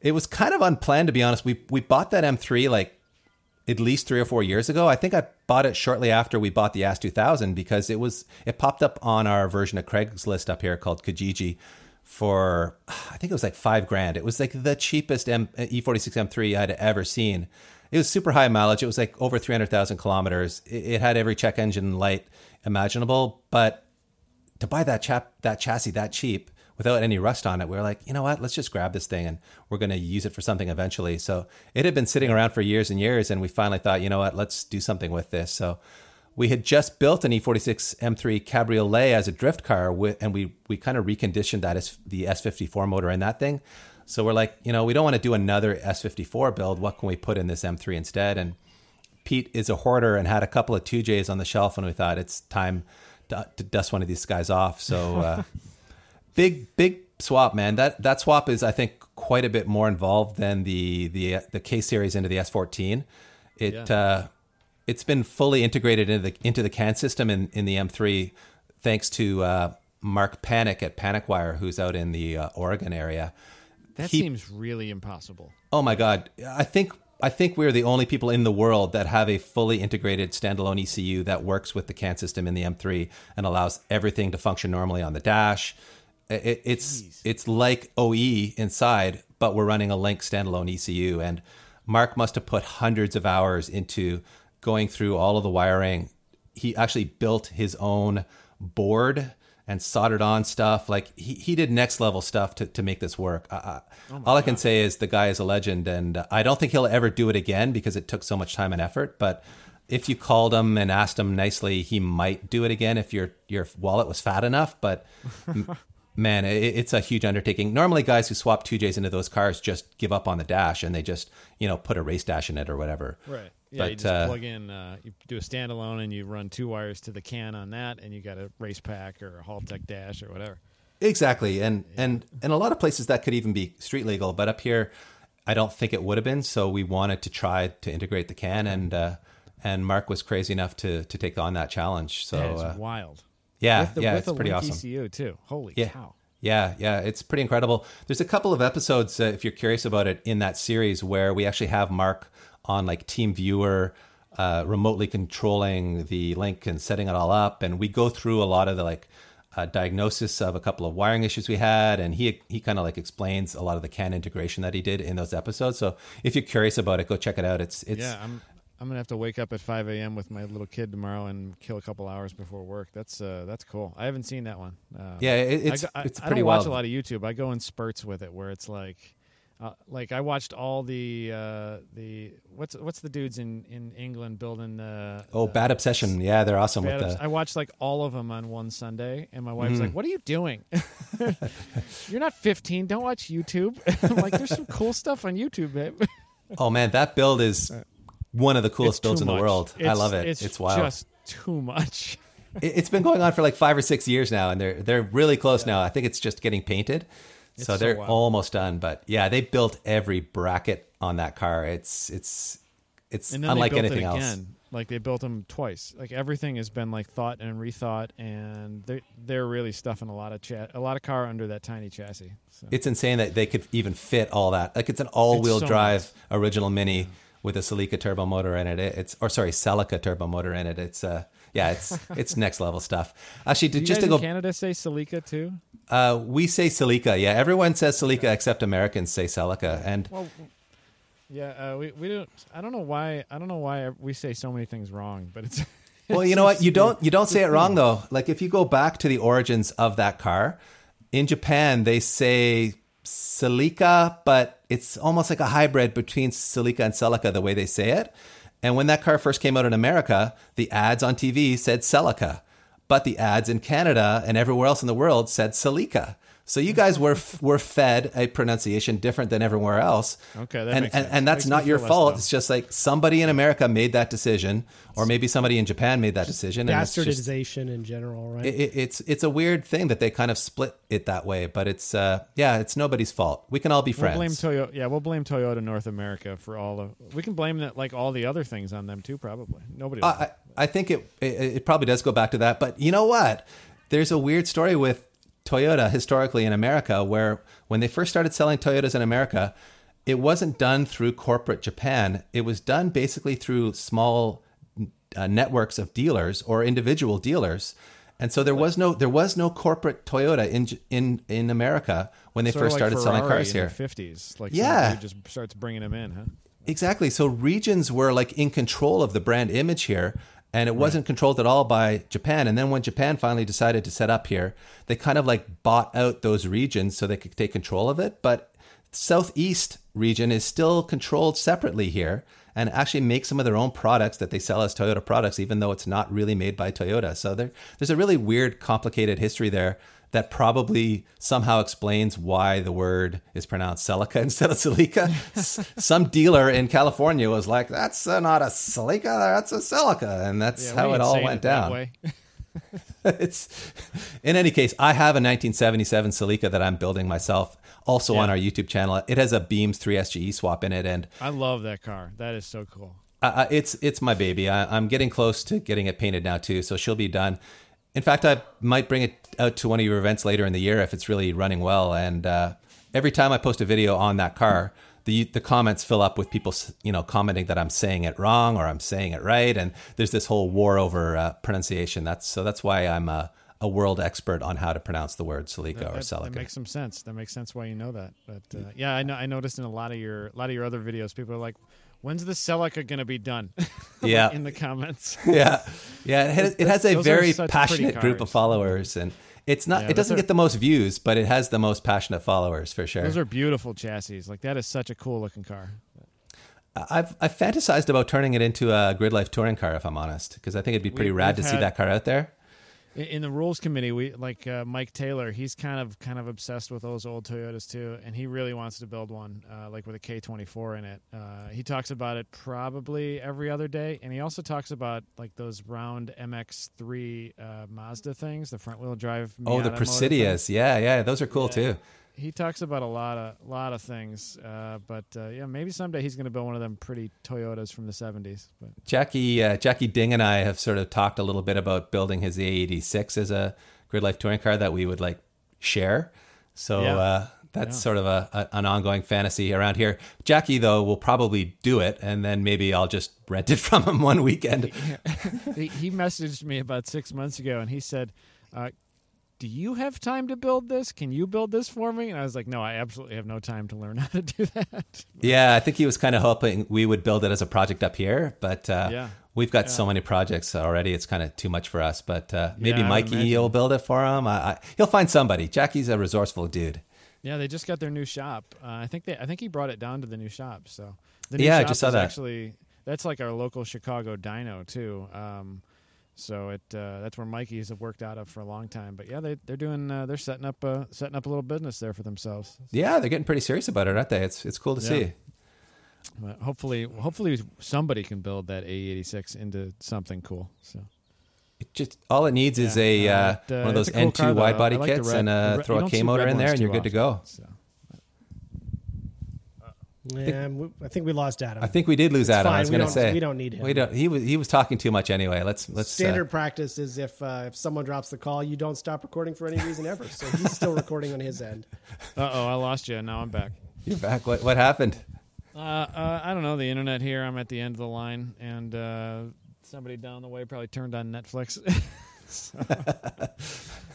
it was kind of unplanned to be honest. We we bought that M3 like at least three or four years ago. I think I bought it shortly after we bought the AS 2000 because it was it popped up on our version of Craigslist up here called Kijiji for I think it was like five grand. It was like the cheapest M, E E46 M3 I had ever seen. It was super high mileage. It was like over 300,000 kilometers. It, it had every check engine light imaginable, but to buy that chap that chassis that cheap without any rust on it, we were like, you know what? Let's just grab this thing and we're going to use it for something eventually. So it had been sitting around for years and years, and we finally thought, you know what? Let's do something with this. So we had just built an E E46 M3 Cabriolet as a drift car, with, and we we kind of reconditioned that as the S54 motor in that thing. So we're like, you know, we don't want to do another S54 build. What can we put in this M3 instead? And Pete is a hoarder and had a couple of 2Js on the shelf, and we thought it's time to, to dust one of these guys off. So, uh, big, big swap, man. That that swap is, I think, quite a bit more involved than the the the K series into the S14. It Yeah. uh, it's been fully integrated into the into the CAN system in in the M3, thanks to uh, Mark Panic at Panic-Wire, who's out in the uh, Oregon area. That He- seems really impossible. Oh my god! I think I think we're the only people in the world that have a fully integrated standalone ECU that works with the CAN system in the M3 and allows everything to function normally on the dash. It, it's it's like OE inside, but we're running a Link standalone ECU. And Mark must have put hundreds of hours into going through all of the wiring. He actually built his own board and soldered on stuff. Like he, he did next level stuff to, to make this work. I, oh all I can say is the guy is a legend, and I don't think he'll ever do it again because it took so much time and effort. But if you called him and asked him nicely, he might do it again if your your wallet was fat enough. But man, it, it's a huge undertaking. Normally, guys who swap 2Js into those cars just give up on the dash and they just, you know, put a race dash in it or whatever. Right. Yeah, you just uh, plug in. Uh, you do a standalone, and you run two wires to the can on that, and you got a race pack or a Haltech dash or whatever. Exactly, and and and a lot of places that could even be street legal, but up here, I don't think it would have been. So we wanted to try to integrate the can, and uh, and Mark was crazy enough to to take on that challenge. So yeah, uh, wild. yeah, with the, yeah, with it's the pretty awesome. ECU too. Holy Yeah. cow! Yeah, yeah, it's pretty incredible. There's a couple of episodes, uh, if you're curious about it, in that series where we actually have Mark on like TeamViewer, uh, remotely controlling the link and setting it all up, and we go through a lot of the like uh, diagnosis of a couple of wiring issues we had, and he he kind of like explains a lot of the CAN integration that he did in those episodes. So if you're curious about it, go check it out. It's it's yeah, I'm I'm gonna have to wake up at 5 a.m. with my little kid tomorrow and kill a couple hours before work. That's uh, that's cool. I haven't seen that one. Uh, yeah, it, I it's go- I, it's I pretty don't watch a lot of YouTube. I go in spurts with it, where it's like, uh, like I watched all the uh, the what's what's the dudes in, in England building the Oh, the Bad Obsession. Yeah, they're awesome with Obs- the. I watched like all of them on one Sunday, and my wife's Mm. like, "What are you doing? You're not 15. Don't watch YouTube." I'm like, "There's some cool stuff on YouTube, babe." Oh man, that build is one of the coolest It's builds in the much. world. I love it. It's, It's, wild. Just too much. It- it's been going on for like five or six years now, and they're they're really close now. I think it's just getting painted, It's so so they're wild. almost done. But yeah, they built every bracket on that car. It's it's it's unlike anything it else. Like they built them twice. Like everything has been like thought and rethought, and they're they're really stuffing a lot of cha- a lot of car under that tiny chassis. So. It's insane that they could even fit all that. Like it's an all-wheel so drive original Mini with a Celica turbo motor in it. It's or sorry, Celica turbo motor in it. It's uh yeah, it's it's next level stuff. Actually, to, just to go Canada say Celica too? Uh, we say Celica. Yeah, everyone says Celica except Americans say Celica. And Well, yeah, uh, we we don't. I don't know why. I don't know why we say so many things wrong, but it's. well, you know what? You don't you don't say it wrong though. Like if you go back to the origins of that car, in Japan they say Celica, but it's almost like a hybrid between Celica and Celica the way they say it. And when that car first came out in America, the ads on TV said Celica, but the ads in Canada and everywhere else in the world said Celica. So you guys were were fed a pronunciation different than everywhere else. Okay, that and, makes and, sense. and that's Makes not your fault. dumb. It's just like somebody in America made that decision, or maybe somebody in Japan made that decision. and it's just- Bastardization in general, right? it, it- it's it's a weird thing that they kind of split it that way, but it's uh yeah, it's nobody's fault. We can all be friends. We'll friends. blame Toyota. Yeah, we'll blame Toyota North America for all of. We can blame that like all the other things on them too. Probably nobody. will. I, I I think it, it it probably does go back to that, but you know what? There's a weird story with Toyota historically in America, where when they first started selling Toyotas in America, it wasn't done through corporate Japan. It was done basically through small uh, networks of dealers or individual dealers. And so there was no there was no corporate Toyota in in in America when they Sort first like started selling cars in here. the Fifties, like Yeah. just starts bringing them in, huh? Exactly. So regions were like in control of the brand image here, and it wasn't controlled at all by Japan. And then when Japan finally decided to set up here, they kind of like bought out those regions so they could take control of it. But southeast region is still controlled separately here and actually make some of their own products that they sell as Toyota products, even though it's not really made by Toyota. So there, there's a really weird, complicated history there that probably somehow explains why the word is pronounced Celica instead of Celica. Some dealer in California was like, "That's uh, not a Celica, that's a Celica," and that's Yeah, how it all went that down. it's in any case, I have a 1977 Celica that I'm building myself, also on our YouTube channel. It has a Beams 3SGE swap in it, and I love that car. That is so cool. I, it's it's my baby. I, I'm getting close to getting it painted now too, so she'll be done. In fact, I might bring it out to one of your events later in the year if it's really running well. And uh, every time I post a video on that car, the the comments fill up with people, you know, commenting that I'm saying it wrong or I'm saying it right, and there's this whole war over uh, pronunciation. That's so that's why I'm a, a world expert on how to pronounce the word Celica or That, Celica. that makes some sense. That makes sense why you know that. But uh, yeah, I know. I noticed in a lot of your a lot of your other videos, people are like, "When's the Celica going to be done?" Yeah. in the comments. yeah, yeah. It has, it has a Those very passionate group of followers, and it's not. Yeah, it doesn't are- get the most views, but it has the most passionate followers for sure. Those are beautiful chassis. Like that is such a cool looking car. I've I've fantasized about turning it into a grid life touring car, if I'm honest, because I think it'd be pretty We- rad to we've see that car out there. In- the rules committee, we like uh, Mike Taylor. He's kind of kind of obsessed with those old Toyotas too, and he really wants to build one, uh, like with a K twenty four in it. Uh, he talks about it probably every other day, and he also talks about like those round MX three uh, Mazda things, the front wheel drive. Oh, the Miata. Precidias. Yeah, yeah, those are cool Yeah. too. He talks about a lot of lot of things, uh, but uh, yeah, maybe someday he's going to build one of them pretty Toyotas from the seventies. But Jackie uh, Jackie Ding and I have sort of talked a little bit about building his AE86 as a grid life touring car that we would like share. So Yeah. uh, that's Yeah. sort of a, a an ongoing fantasy around here. Jackie though will probably do it, and then maybe I'll just rent it from him one weekend. he, he messaged me about six months ago and he said uh, do you have time to build this can you build this for me and i was like no i absolutely have no time to learn how to do that yeah, I think he was kind of hoping we would build it as a project up here, but uh, Yeah. we've got so many projects already. It's kind of too much for us. But uh, maybe Yeah, Mikey will build it for him. I, I, he'll find somebody. Jackie's a resourceful dude. yeah they just got their new shop uh, i think they i think he brought it down to the new shop so the new Yeah, I just saw that. actually that's like our local chicago dyno too um, so it uh, that's where Mikey's have worked out of for a long time. But yeah, they they're doing uh, they're setting up uh, setting up a little business there for themselves. Yeah, they're getting pretty serious about it, aren't they? It's it's cool to Yeah. see. But hopefully, hopefully somebody can build that AE86 into something cool. So It just all it needs is a uh, uh, one of those cool N2 car, wide body like kits red- and uh, throw a K motor in there, and you're too good to go. so. Yeah, I think we lost Adam. I think we did lose It's Adam. I fine. was We going to don't- say we don't need him. We don't. He was he was talking too much anyway. Let's let's uh, Standard practice is if uh, if someone drops the call, you don't stop recording for any reason ever. So he's still recording on his end. Uh oh, I lost you. Now I'm back. you're back. What what happened? Uh, uh, I don't know the internet here. I'm at the end of the line, and uh, somebody down the way probably turned on Netflix.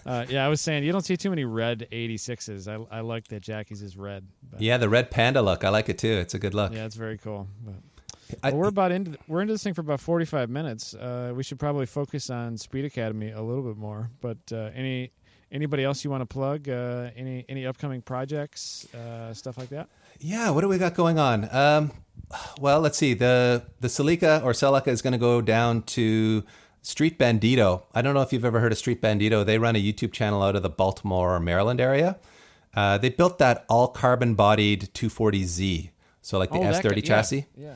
Uh, yeah, I was saying you don't see too many red 86s. I, I like that Jackie's is red. But, Yeah, the red panda look. I like it too. It's a good look. yeah, it's very cool. But, well, we're about into we're into this thing for about 45 minutes. Uh, we should probably focus on Speed Academy a little bit more. But uh, any anybody else you want to plug? Uh, any any upcoming projects, uh, stuff like that? Yeah, what do we got going on? Um, well, let's see. The the Celica or Celica is going to go down to Street Bandito. I don't know if you've ever heard of Street Bandito. They run a YouTube channel out of the Baltimore, or Maryland area. Uh, they built that all carbon bodied 240Z. So like the Oh, S30 guy- yeah, chassis. Yeah.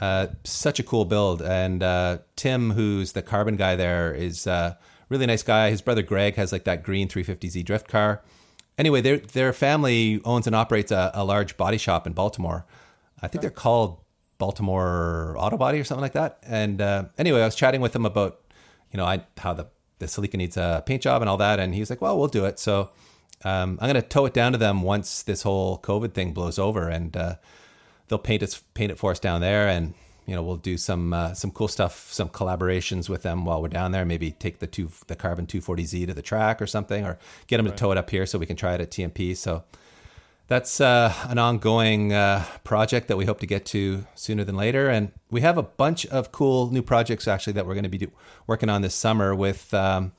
Uh, such a cool build. And uh, Tim, who's the carbon guy there, is a really nice guy. His brother Greg has like that green 350Z drift car. Anyway, their their family owns and operates a, a large body shop in Baltimore. I think they're called Baltimore Auto Body or something like that. And uh, anyway, I was chatting with them about you know I, how the the Celica needs a paint job and all that, and he was like, "Well, we'll do it." So um, I'm going to tow it down to them once this whole COVID thing blows over, and uh, they'll paint it paint it for us down there, and you know we'll do some uh, some cool stuff, some collaborations with them while we're down there. Maybe take the two the Carbon 240Z to the track or something, or get them to tow it up here so we can try it at TMP. So that's uh, an ongoing uh, project that we hope to get to sooner than later. And we have a bunch of cool new projects actually that we're going to be do- working on this summer with um,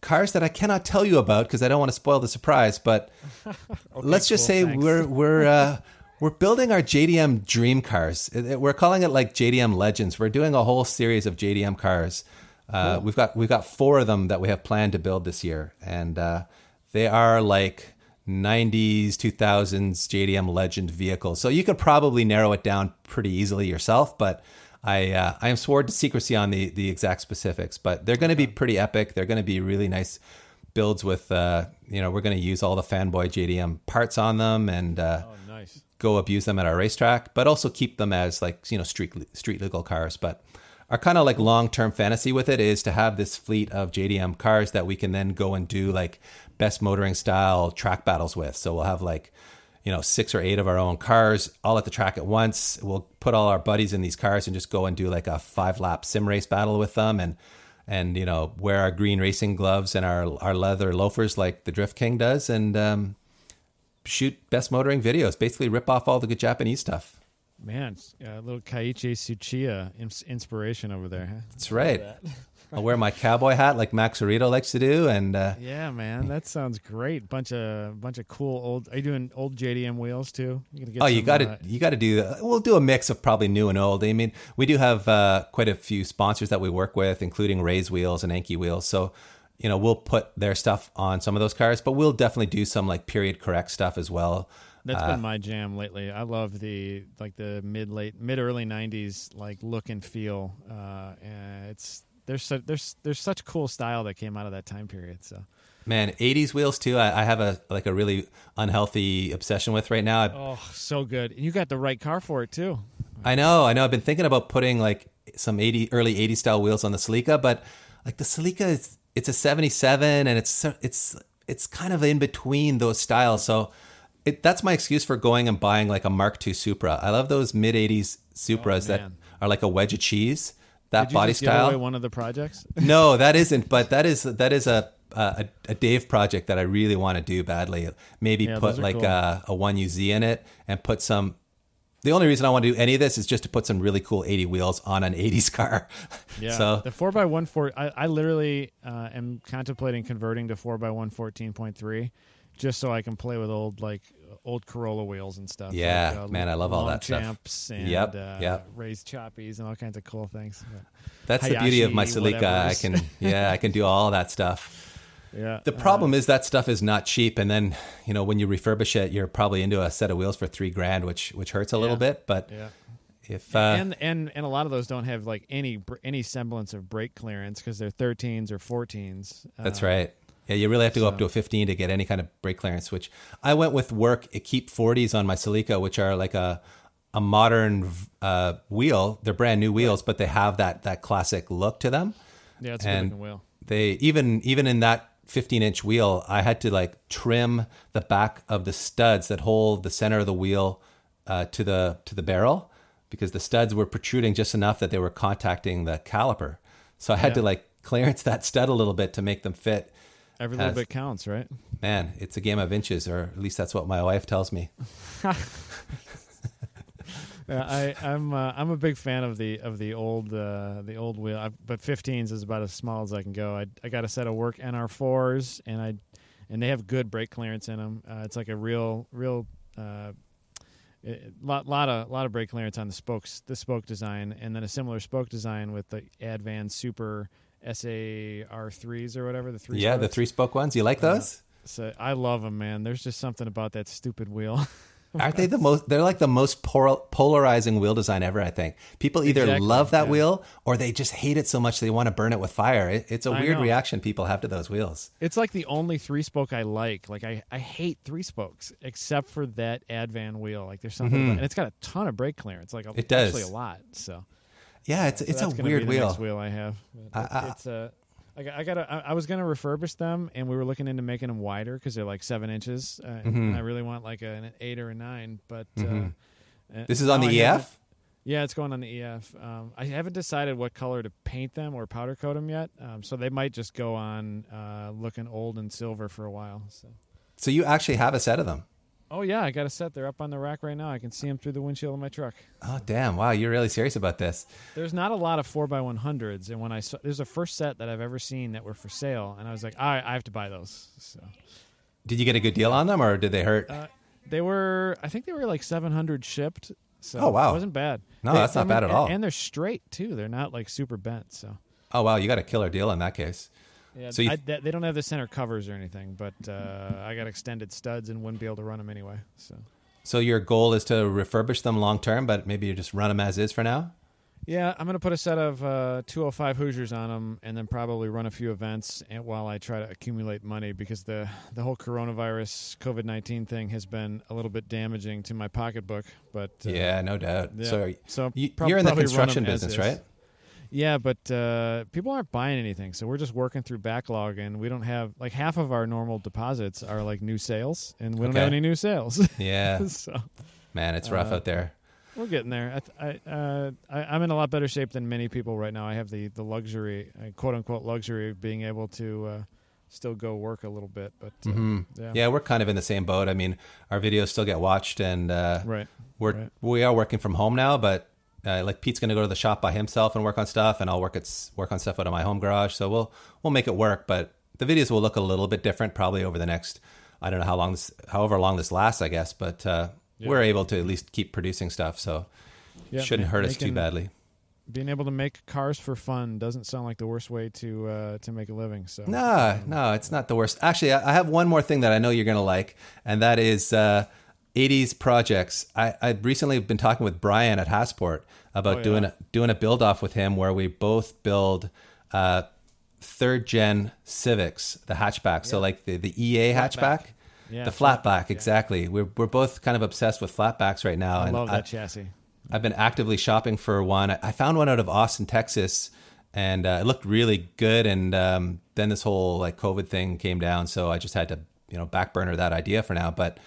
cars that I cannot tell you about because I don't want to spoil the surprise. But let's just cool, say thanks. we're we're uh, we're building our JDM dream cars. We're calling it like JDM Legends. We're doing a whole series of JDM cars. Uh, We've got we've got four of them that we have planned to build this year, and uh, they are like 90s 2000s JDM Legend vehicles. So you could probably narrow it down pretty easily yourself, but. I uh, I am sworn to secrecy on the the exact specifics, but they're going to be pretty epic. They're going to be really nice builds with uh, you know we're going to use all the fanboy JDM parts on them and uh, Oh, nice. go abuse them at our racetrack, but also keep them as like you know street street legal cars. But our kind of like long term fantasy with it is to have this fleet of JDM cars that we can then go and do like best motoring style track battles with. So we'll have like you know six or eight of our own cars all at the track at once. We'll put all our buddies in these cars and just go and do like a five lap sim race battle with them and and you know wear our green racing gloves and our our leather loafers like the Drift King does and um, shoot best motoring videos. Basically, rip off all the good Japanese stuff. Man, it's, uh, a little Keiichi Tsuchiya inspiration over there. Huh? That's right. I'll wear my cowboy hat like Max Orido likes to do, and uh, Yeah, man, that sounds great. Bunch of bunch of cool old. Are you doing old JDM wheels too? Get oh, you got to uh, you got to do. That. We'll do a mix of probably new and old. I mean, we do have uh, quite a few sponsors that we work with, including Rays Wheels and Enkei Wheels. So you know, we'll put their stuff on some of those cars, but we'll definitely do some like period correct stuff as well. That's been my jam lately. I love the like the mid late mid early '90s like look and feel. Uh, and it's there's there's there's such cool style that came out of that time period. So Man, 80s wheels too. I, I have a like a really unhealthy obsession with right now. I, oh, so good. And you got the right car for it too. I know, I know. I've been thinking about putting like some 80 early 80s style wheels on the Celica, but like the Celica is it's a 77 and it's it's it's kind of in between those styles. So it, that's my excuse for going and buying like a Mark II Supra. I love those mid 80s Supras that are like a wedge of cheese. That Did you body style. one of the projects? no, that isn't. But that is that is a a, a Dave project that I really want to do badly. Maybe Yeah, put like cool. a, a one UZ in it and put some. The only reason I want to do any of this is just to put some really cool 80 wheels on an 80s car. Yeah. So the four x one four. I, I literally uh, am contemplating converting to four x one fourteen point three, just so I can play with old like old Corolla wheels and stuff. Yeah, like, uh, man, I love all that stuff. Champs and Yep, uh, yep. raised choppies and all kinds of cool things. But, that's the beauty of my Hayashi, Celica. I can yeah, I can do all that stuff. yeah. The problem is that stuff is not cheap, and then you know when you refurbish it, you're probably into a set of wheels for three grand, which which hurts a little bit. But yeah. if uh, and and and a lot of those don't have like any any semblance of brake clearance because they're 13s or 14s. That's Uh, right. Yeah, you really have to go up to a 15 to get any kind of brake clearance. Which I went with Work Equip 40s on my Celica, which are like a a modern uh, wheel. They're brand new wheels, but they have that that classic look to them. Yeah, it's a And- good looking wheel. They even even in that 15 inch wheel, I had to like trim the back of the studs that hold the center of the wheel uh, to the to the barrel because the studs were protruding just enough that they were contacting the caliper. So I had Yeah. to like clearance that stud a little bit to make them fit Every little bit counts, right? Man, it's a game of inches, or at least that's what my wife tells me. Yeah, I, I'm uh, I'm a big fan of the of the old uh, the old wheel, I, but 15s is about as small as I can go. I I got a set of work NR4s, and I and they have good brake clearance in them. Uh, it's like a real real uh, it- lot lot of lot of brake clearance on the spokes the spoke design, and then a similar spoke design with the Advan Super SAR3s or whatever the three. yeah, the three spoke ones. You like those? So I love them, man. There's just something about that stupid wheel. Aren't they the most? They're like the most polarizing wheel design ever. I think people either Exactly, love that yeah. wheel or they just hate it so much they want to burn it with fire. It, it's a I weird know. reaction people have to those wheels. It's like the only three spoke I like. Like I, I hate three spokes except for that Advan wheel. Like there's something, about, and it's got a ton of brake clearance. Like a, Mm-hmm. It does. actually a lot. So Yeah, it's so it's a weird wheel. Wheel I have. I- I- it's a. I got. I, got I, I was gonna refurbish them, and we were looking into making them wider because they're like seven inches. Uh, Mm-hmm. and I really want like an eight or a nine, but. Uh, uh, This is on the I EF. Yeah, it's going on the EF. Um, I haven't decided what color to paint them or powder coat them yet, um, so they might just go on uh, looking old and silver for a while. So. So you actually have a set of them. Oh yeah, I got a set. They're up on the rack right now. I can see them through the windshield of my truck. Oh damn! Wow, you're really serious about this. There's not a lot of four x one hundreds, and when I saw, there's the first set that I've ever seen that were for sale, and I was like, I, I have to buy those. So Did you get a good deal on them, or did they hurt? uh, they were, I think they were like 700 shipped. So Oh, wow. it wasn't bad. No, They- that's not I mean, bad at and- all. And they're straight too. They're not like super bent. So oh wow, you got a killer deal in that case. Yeah, So I, they, they don't have the center covers or anything, but uh, I got extended studs and wouldn't be able to run them anyway. So. So your goal is to refurbish them long term, but maybe you just run them as is for now. Yeah, I'm gonna put a set of uh, 205 Hoosiers on them, and then probably run a few events while I try to accumulate money because the the whole coronavirus COVID 19 thing has been a little bit damaging to my pocketbook. But uh, yeah, no doubt. yeah. So so you, you're in the construction business, right? Yeah, but uh, people aren't buying anything, so we're just working through backlog, and we don't have like half of our normal deposits are like new sales, and we don't Okay. have any new sales. Yeah, so man, it's rough Uh, out there. We're getting there. I, I, uh, I, I'm in a lot better shape than many people right now. I have the the luxury, uh, quote unquote luxury, of being able to uh, still go work a little bit. But uh, Mhm. yeah, Yeah, we're kind of in the same boat. I mean, our videos still get watched, and uh, right. we're right. we are working from home now. But uh, like Pete's going to go to the shop by himself and work on stuff, and I'll work at work on stuff out of my home garage. So we'll we'll make it work. But the videos will look a little bit different, probably over the next I don't know how long this, however long this lasts, I guess. But uh, Yeah. we're able to at least keep producing stuff, so Yeah, shouldn't hurt us too badly. being able to make cars for fun doesn't sound like the worst way to uh, to make a living. So No, no, it's not the worst. Actually, I I have one more thing that I know you're going to like, and that is uh, 80s projects. I, I recently been talking with Brian at Hasport about Oh, yeah. doing a, doing a build off with him where we both build uh, third gen Civics, the hatchback. So like the, the EA hatchback. Yeah, the flatback, flatback, exactly. We're, we're both kind of obsessed with flatbacks right now. I and love that chassis. I've been actively shopping for one. I I found one out of Austin, Texas, and uh, it looked really good. And um, then this whole like COVID thing came down, so I just had to you know back burner that idea for now. But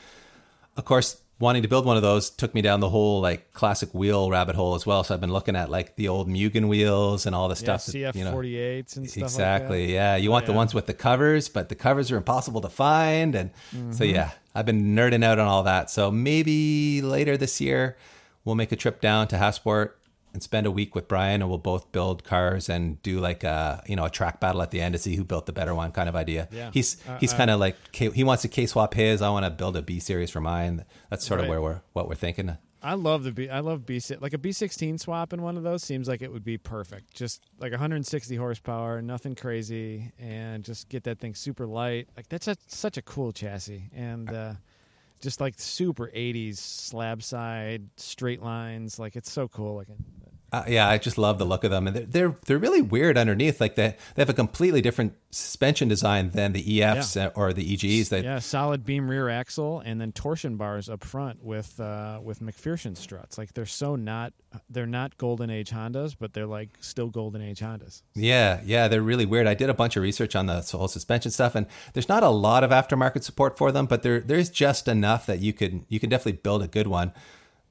of course, wanting to build one of those took me down the whole like classic wheel rabbit hole as well. So I've been looking at like the old Mugen wheels and all the Yeah, stuff. CF you know, 48s and stuff exactly. like that. yeah, you want the ones with the covers, but the covers are impossible to find, and so Mm-hmm. yeah, I've been nerding out on all that. So maybe later this year, we'll make a trip down to Hasport and spend a week with Brian, and we'll both build cars and do like a you know a track battle at the end to see who built the better one, kind of idea. Yeah. He's Uh, he's uh, kind of like he wants to K swap his. I want to build a B series for mine. That's sort of where we're what we're thinking. I love the B. I love B. Like a B16 swap in one of those seems like it would be perfect. Just like 160 horsepower, nothing crazy, and just get that thing super light. Like that's a, such a cool chassis, and uh, just like super 80s slab side straight lines. Like it's so cool. Like Uh, yeah, I just love the look of them, and they're they're, they're really weird underneath. Like they they have a completely different suspension design than the EFs uh or the EGs. That yeah, solid beam rear axle, and then torsion bars up front with uh, with MacPherson struts. Like they're so not they're not golden age Hondas, but they're like still golden age Hondas. Yeah, yeah, they're really weird. I did a bunch of research on the whole suspension stuff, and there's not a lot of aftermarket support for them, but there there's just enough that you can you can definitely build a good one.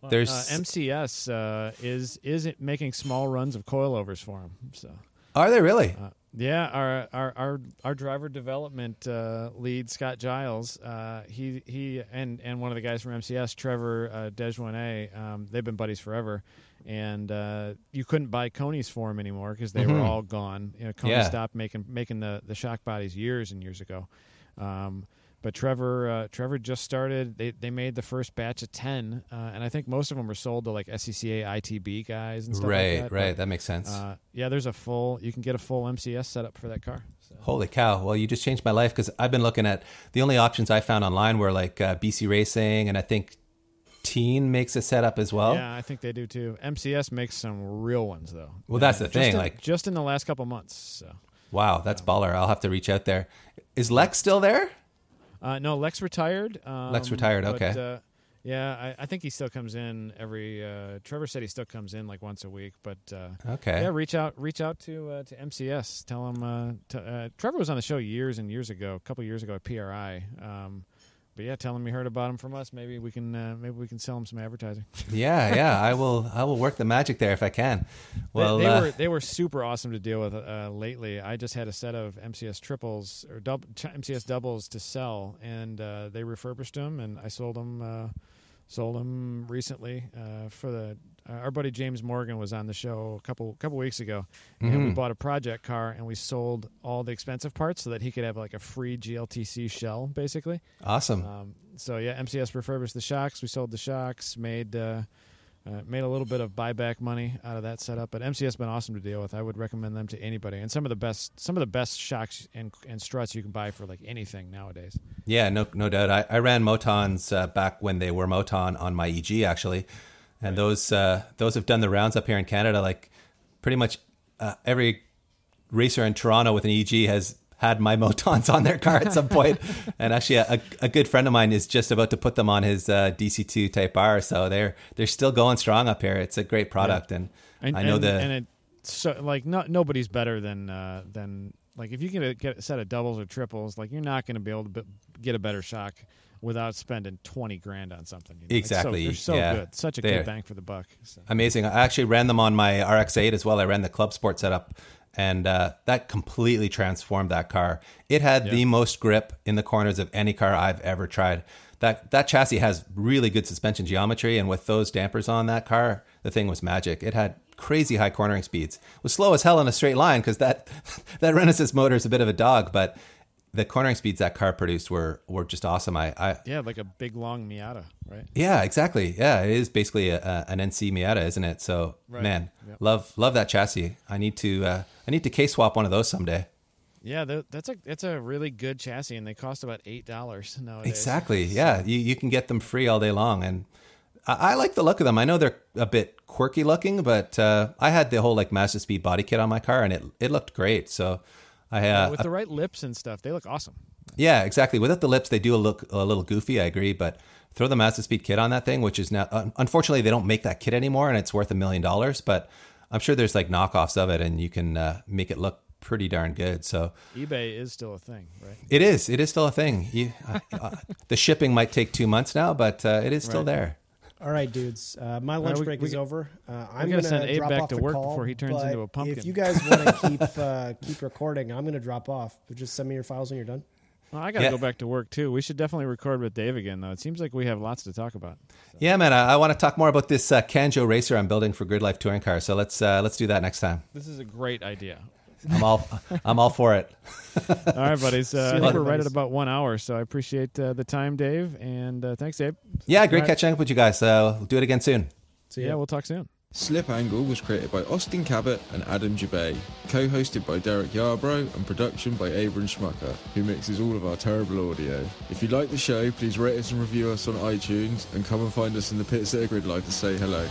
There's Uh, MCS uh, is is making small runs of coilovers for them. So are they really? uh, yeah, our our our, our driver development uh, lead Scott Giles, uh, he he and and one of the guys from MCS, Trevor uh, um, they've been buddies forever. And uh, you couldn't buy Koni's for him anymore because they were all gone. You know, Coney Yeah. stopped making making the, the shock bodies years and years ago. Um, but Trevor, uh, Trevor just started. They they made the first batch of ten, uh, and I think most of them were sold to like SCCA ITB guys and stuff right, like that. right. But, that makes sense. uh, yeah, there's a full. You can get a full MCS setup for that car. So. Holy cow! Well, you just changed my life because I've been looking at the only options I found online were like uh, BC Racing, and I think Tein makes a setup as well. yeah, I think they do too. MCS makes some real ones though. Well, that's the thing, in- like- just in the last couple months. So. Wow, that's baller. I'll have to reach out there. Is Lex still there? Uh, no, Lex retired. Um, Lex retired, but, okay. Uh, yeah, I, I think he still comes in every. Uh, Trevor said he still comes in like once a week, but uh, Okay. yeah, reach out, reach out to uh, to MCS. Tell him. Uh, uh, Trevor was on the show years and years ago, a couple years ago at PRI. Um, but yeah, tell him you heard about him from us. Maybe we can uh, maybe we can sell him some advertising. Yeah, yeah. I will. I will work the magic there if I can. Well, they, they uh, were they were super awesome to deal with uh, lately. I just had a set of MCS triples or dub, MCS doubles to sell, and uh, they refurbished them, and I sold them. Uh, sold them recently uh, for the. Uh, our buddy James Morgan was on the show a couple couple weeks ago, and Mm-hmm. we bought a project car and we sold all the expensive parts so that he could have like a free GLTC shell, basically. awesome. Um, so yeah, MCS refurbished the shocks. We sold the shocks, made uh, uh, made a little bit of buyback money out of that setup. But MCS has been awesome to deal with. I would recommend them to anybody. And some of the best some of the best shocks and, and struts you can buy for like anything nowadays. Yeah, no, no doubt. I, I ran Motons uh, back when they were Moton on my EG actually, and those uh, those have done the rounds up here in Canada. Like pretty much uh, every racer in Toronto with an EG has had my Motons on their car at some point. and actually, a, a good friend of mine is just about to put them on his uh, DC2 Type R. So they're they're still going strong up here. It's a great product, and, And, I know and, the and it so like no, nobody's better than uh, than like if you get a, get a set of doubles or triples, like you're not going to be able to b- get a better shock without spending twenty grand on something. You know? It's so- Exactly, they're so yeah. good, such a They're- good bang for the buck. So. amazing. I actually ran them on my RX-8 as well. I ran the Club Sport setup, and uh, that completely transformed that car. It had the most grip in the corners of any car I've ever tried. That that chassis has really good suspension geometry, and with those dampers on that car, the thing was magic. It had crazy high cornering speeds. It was slow as hell in a straight line because that that Renesis motor is a bit of a dog, but the cornering speeds that car produced were were just awesome. I, I Yeah, like a big long Miata, right? yeah, exactly. Yeah, it is basically a, a, an NC Miata, isn't it? So Right. man, Yep. love love that chassis. I need to uh, I need to K swap one of those someday. Yeah, that's a that's a really good chassis, and they cost about eight dollars nowadays. Exactly. Yeah, you you can get them free all day long, and I, I like the look of them. I know they're a bit quirky looking, but uh, I had the whole like Mazda Speed body kit on my car, and it it looked great. So I uh, With the right lips and stuff, they look awesome. Yeah, exactly. Without the lips, they do look a little goofy. I agree, but throw the Mazda Speed kit on that thing, which is now unfortunately they don't make that kit anymore, and it's worth a million dollars. But I'm sure there's like knockoffs of it, and you can uh, make it look pretty darn good. So eBay is still a thing, right? it is. It is still a thing. You, uh, uh, the shipping might take two months now, but uh, it is still Right. there. All right, dudes. Uh, my lunch we- break we is g- over. Uh, I'm gonna send Abe back to work call, before he turns into a pumpkin. If you guys want to keep uh, keep recording, I'm gonna drop off. But just send me your files when you're done. Well, I got to Yeah. go back to work too. We should definitely record with Dave again, though. It seems like we have lots to talk about. Yeah, man. I, I want to talk more about this uh, Kanjo racer I'm building for Grid Life Touring Car. So let's uh, let's do that next time. This is a great idea. I'm all I'm all for it. All right, buddies. Uh, I See think we're right at about one hour, so I appreciate uh, the time, Dave, and uh, thanks, Dave. Yeah, great All right. catching up with you guys. Uh, we'll do it again soon. So Yeah, we'll talk soon. Slip Angle was created by Austin Cabot and Adam Jabay, co-hosted by Derek Yarbrough and production by Abram Schmucker, who mixes all of our terrible audio. If you like the show, please rate us and review us on iTunes and come and find us in the pits at a grid life to say hello.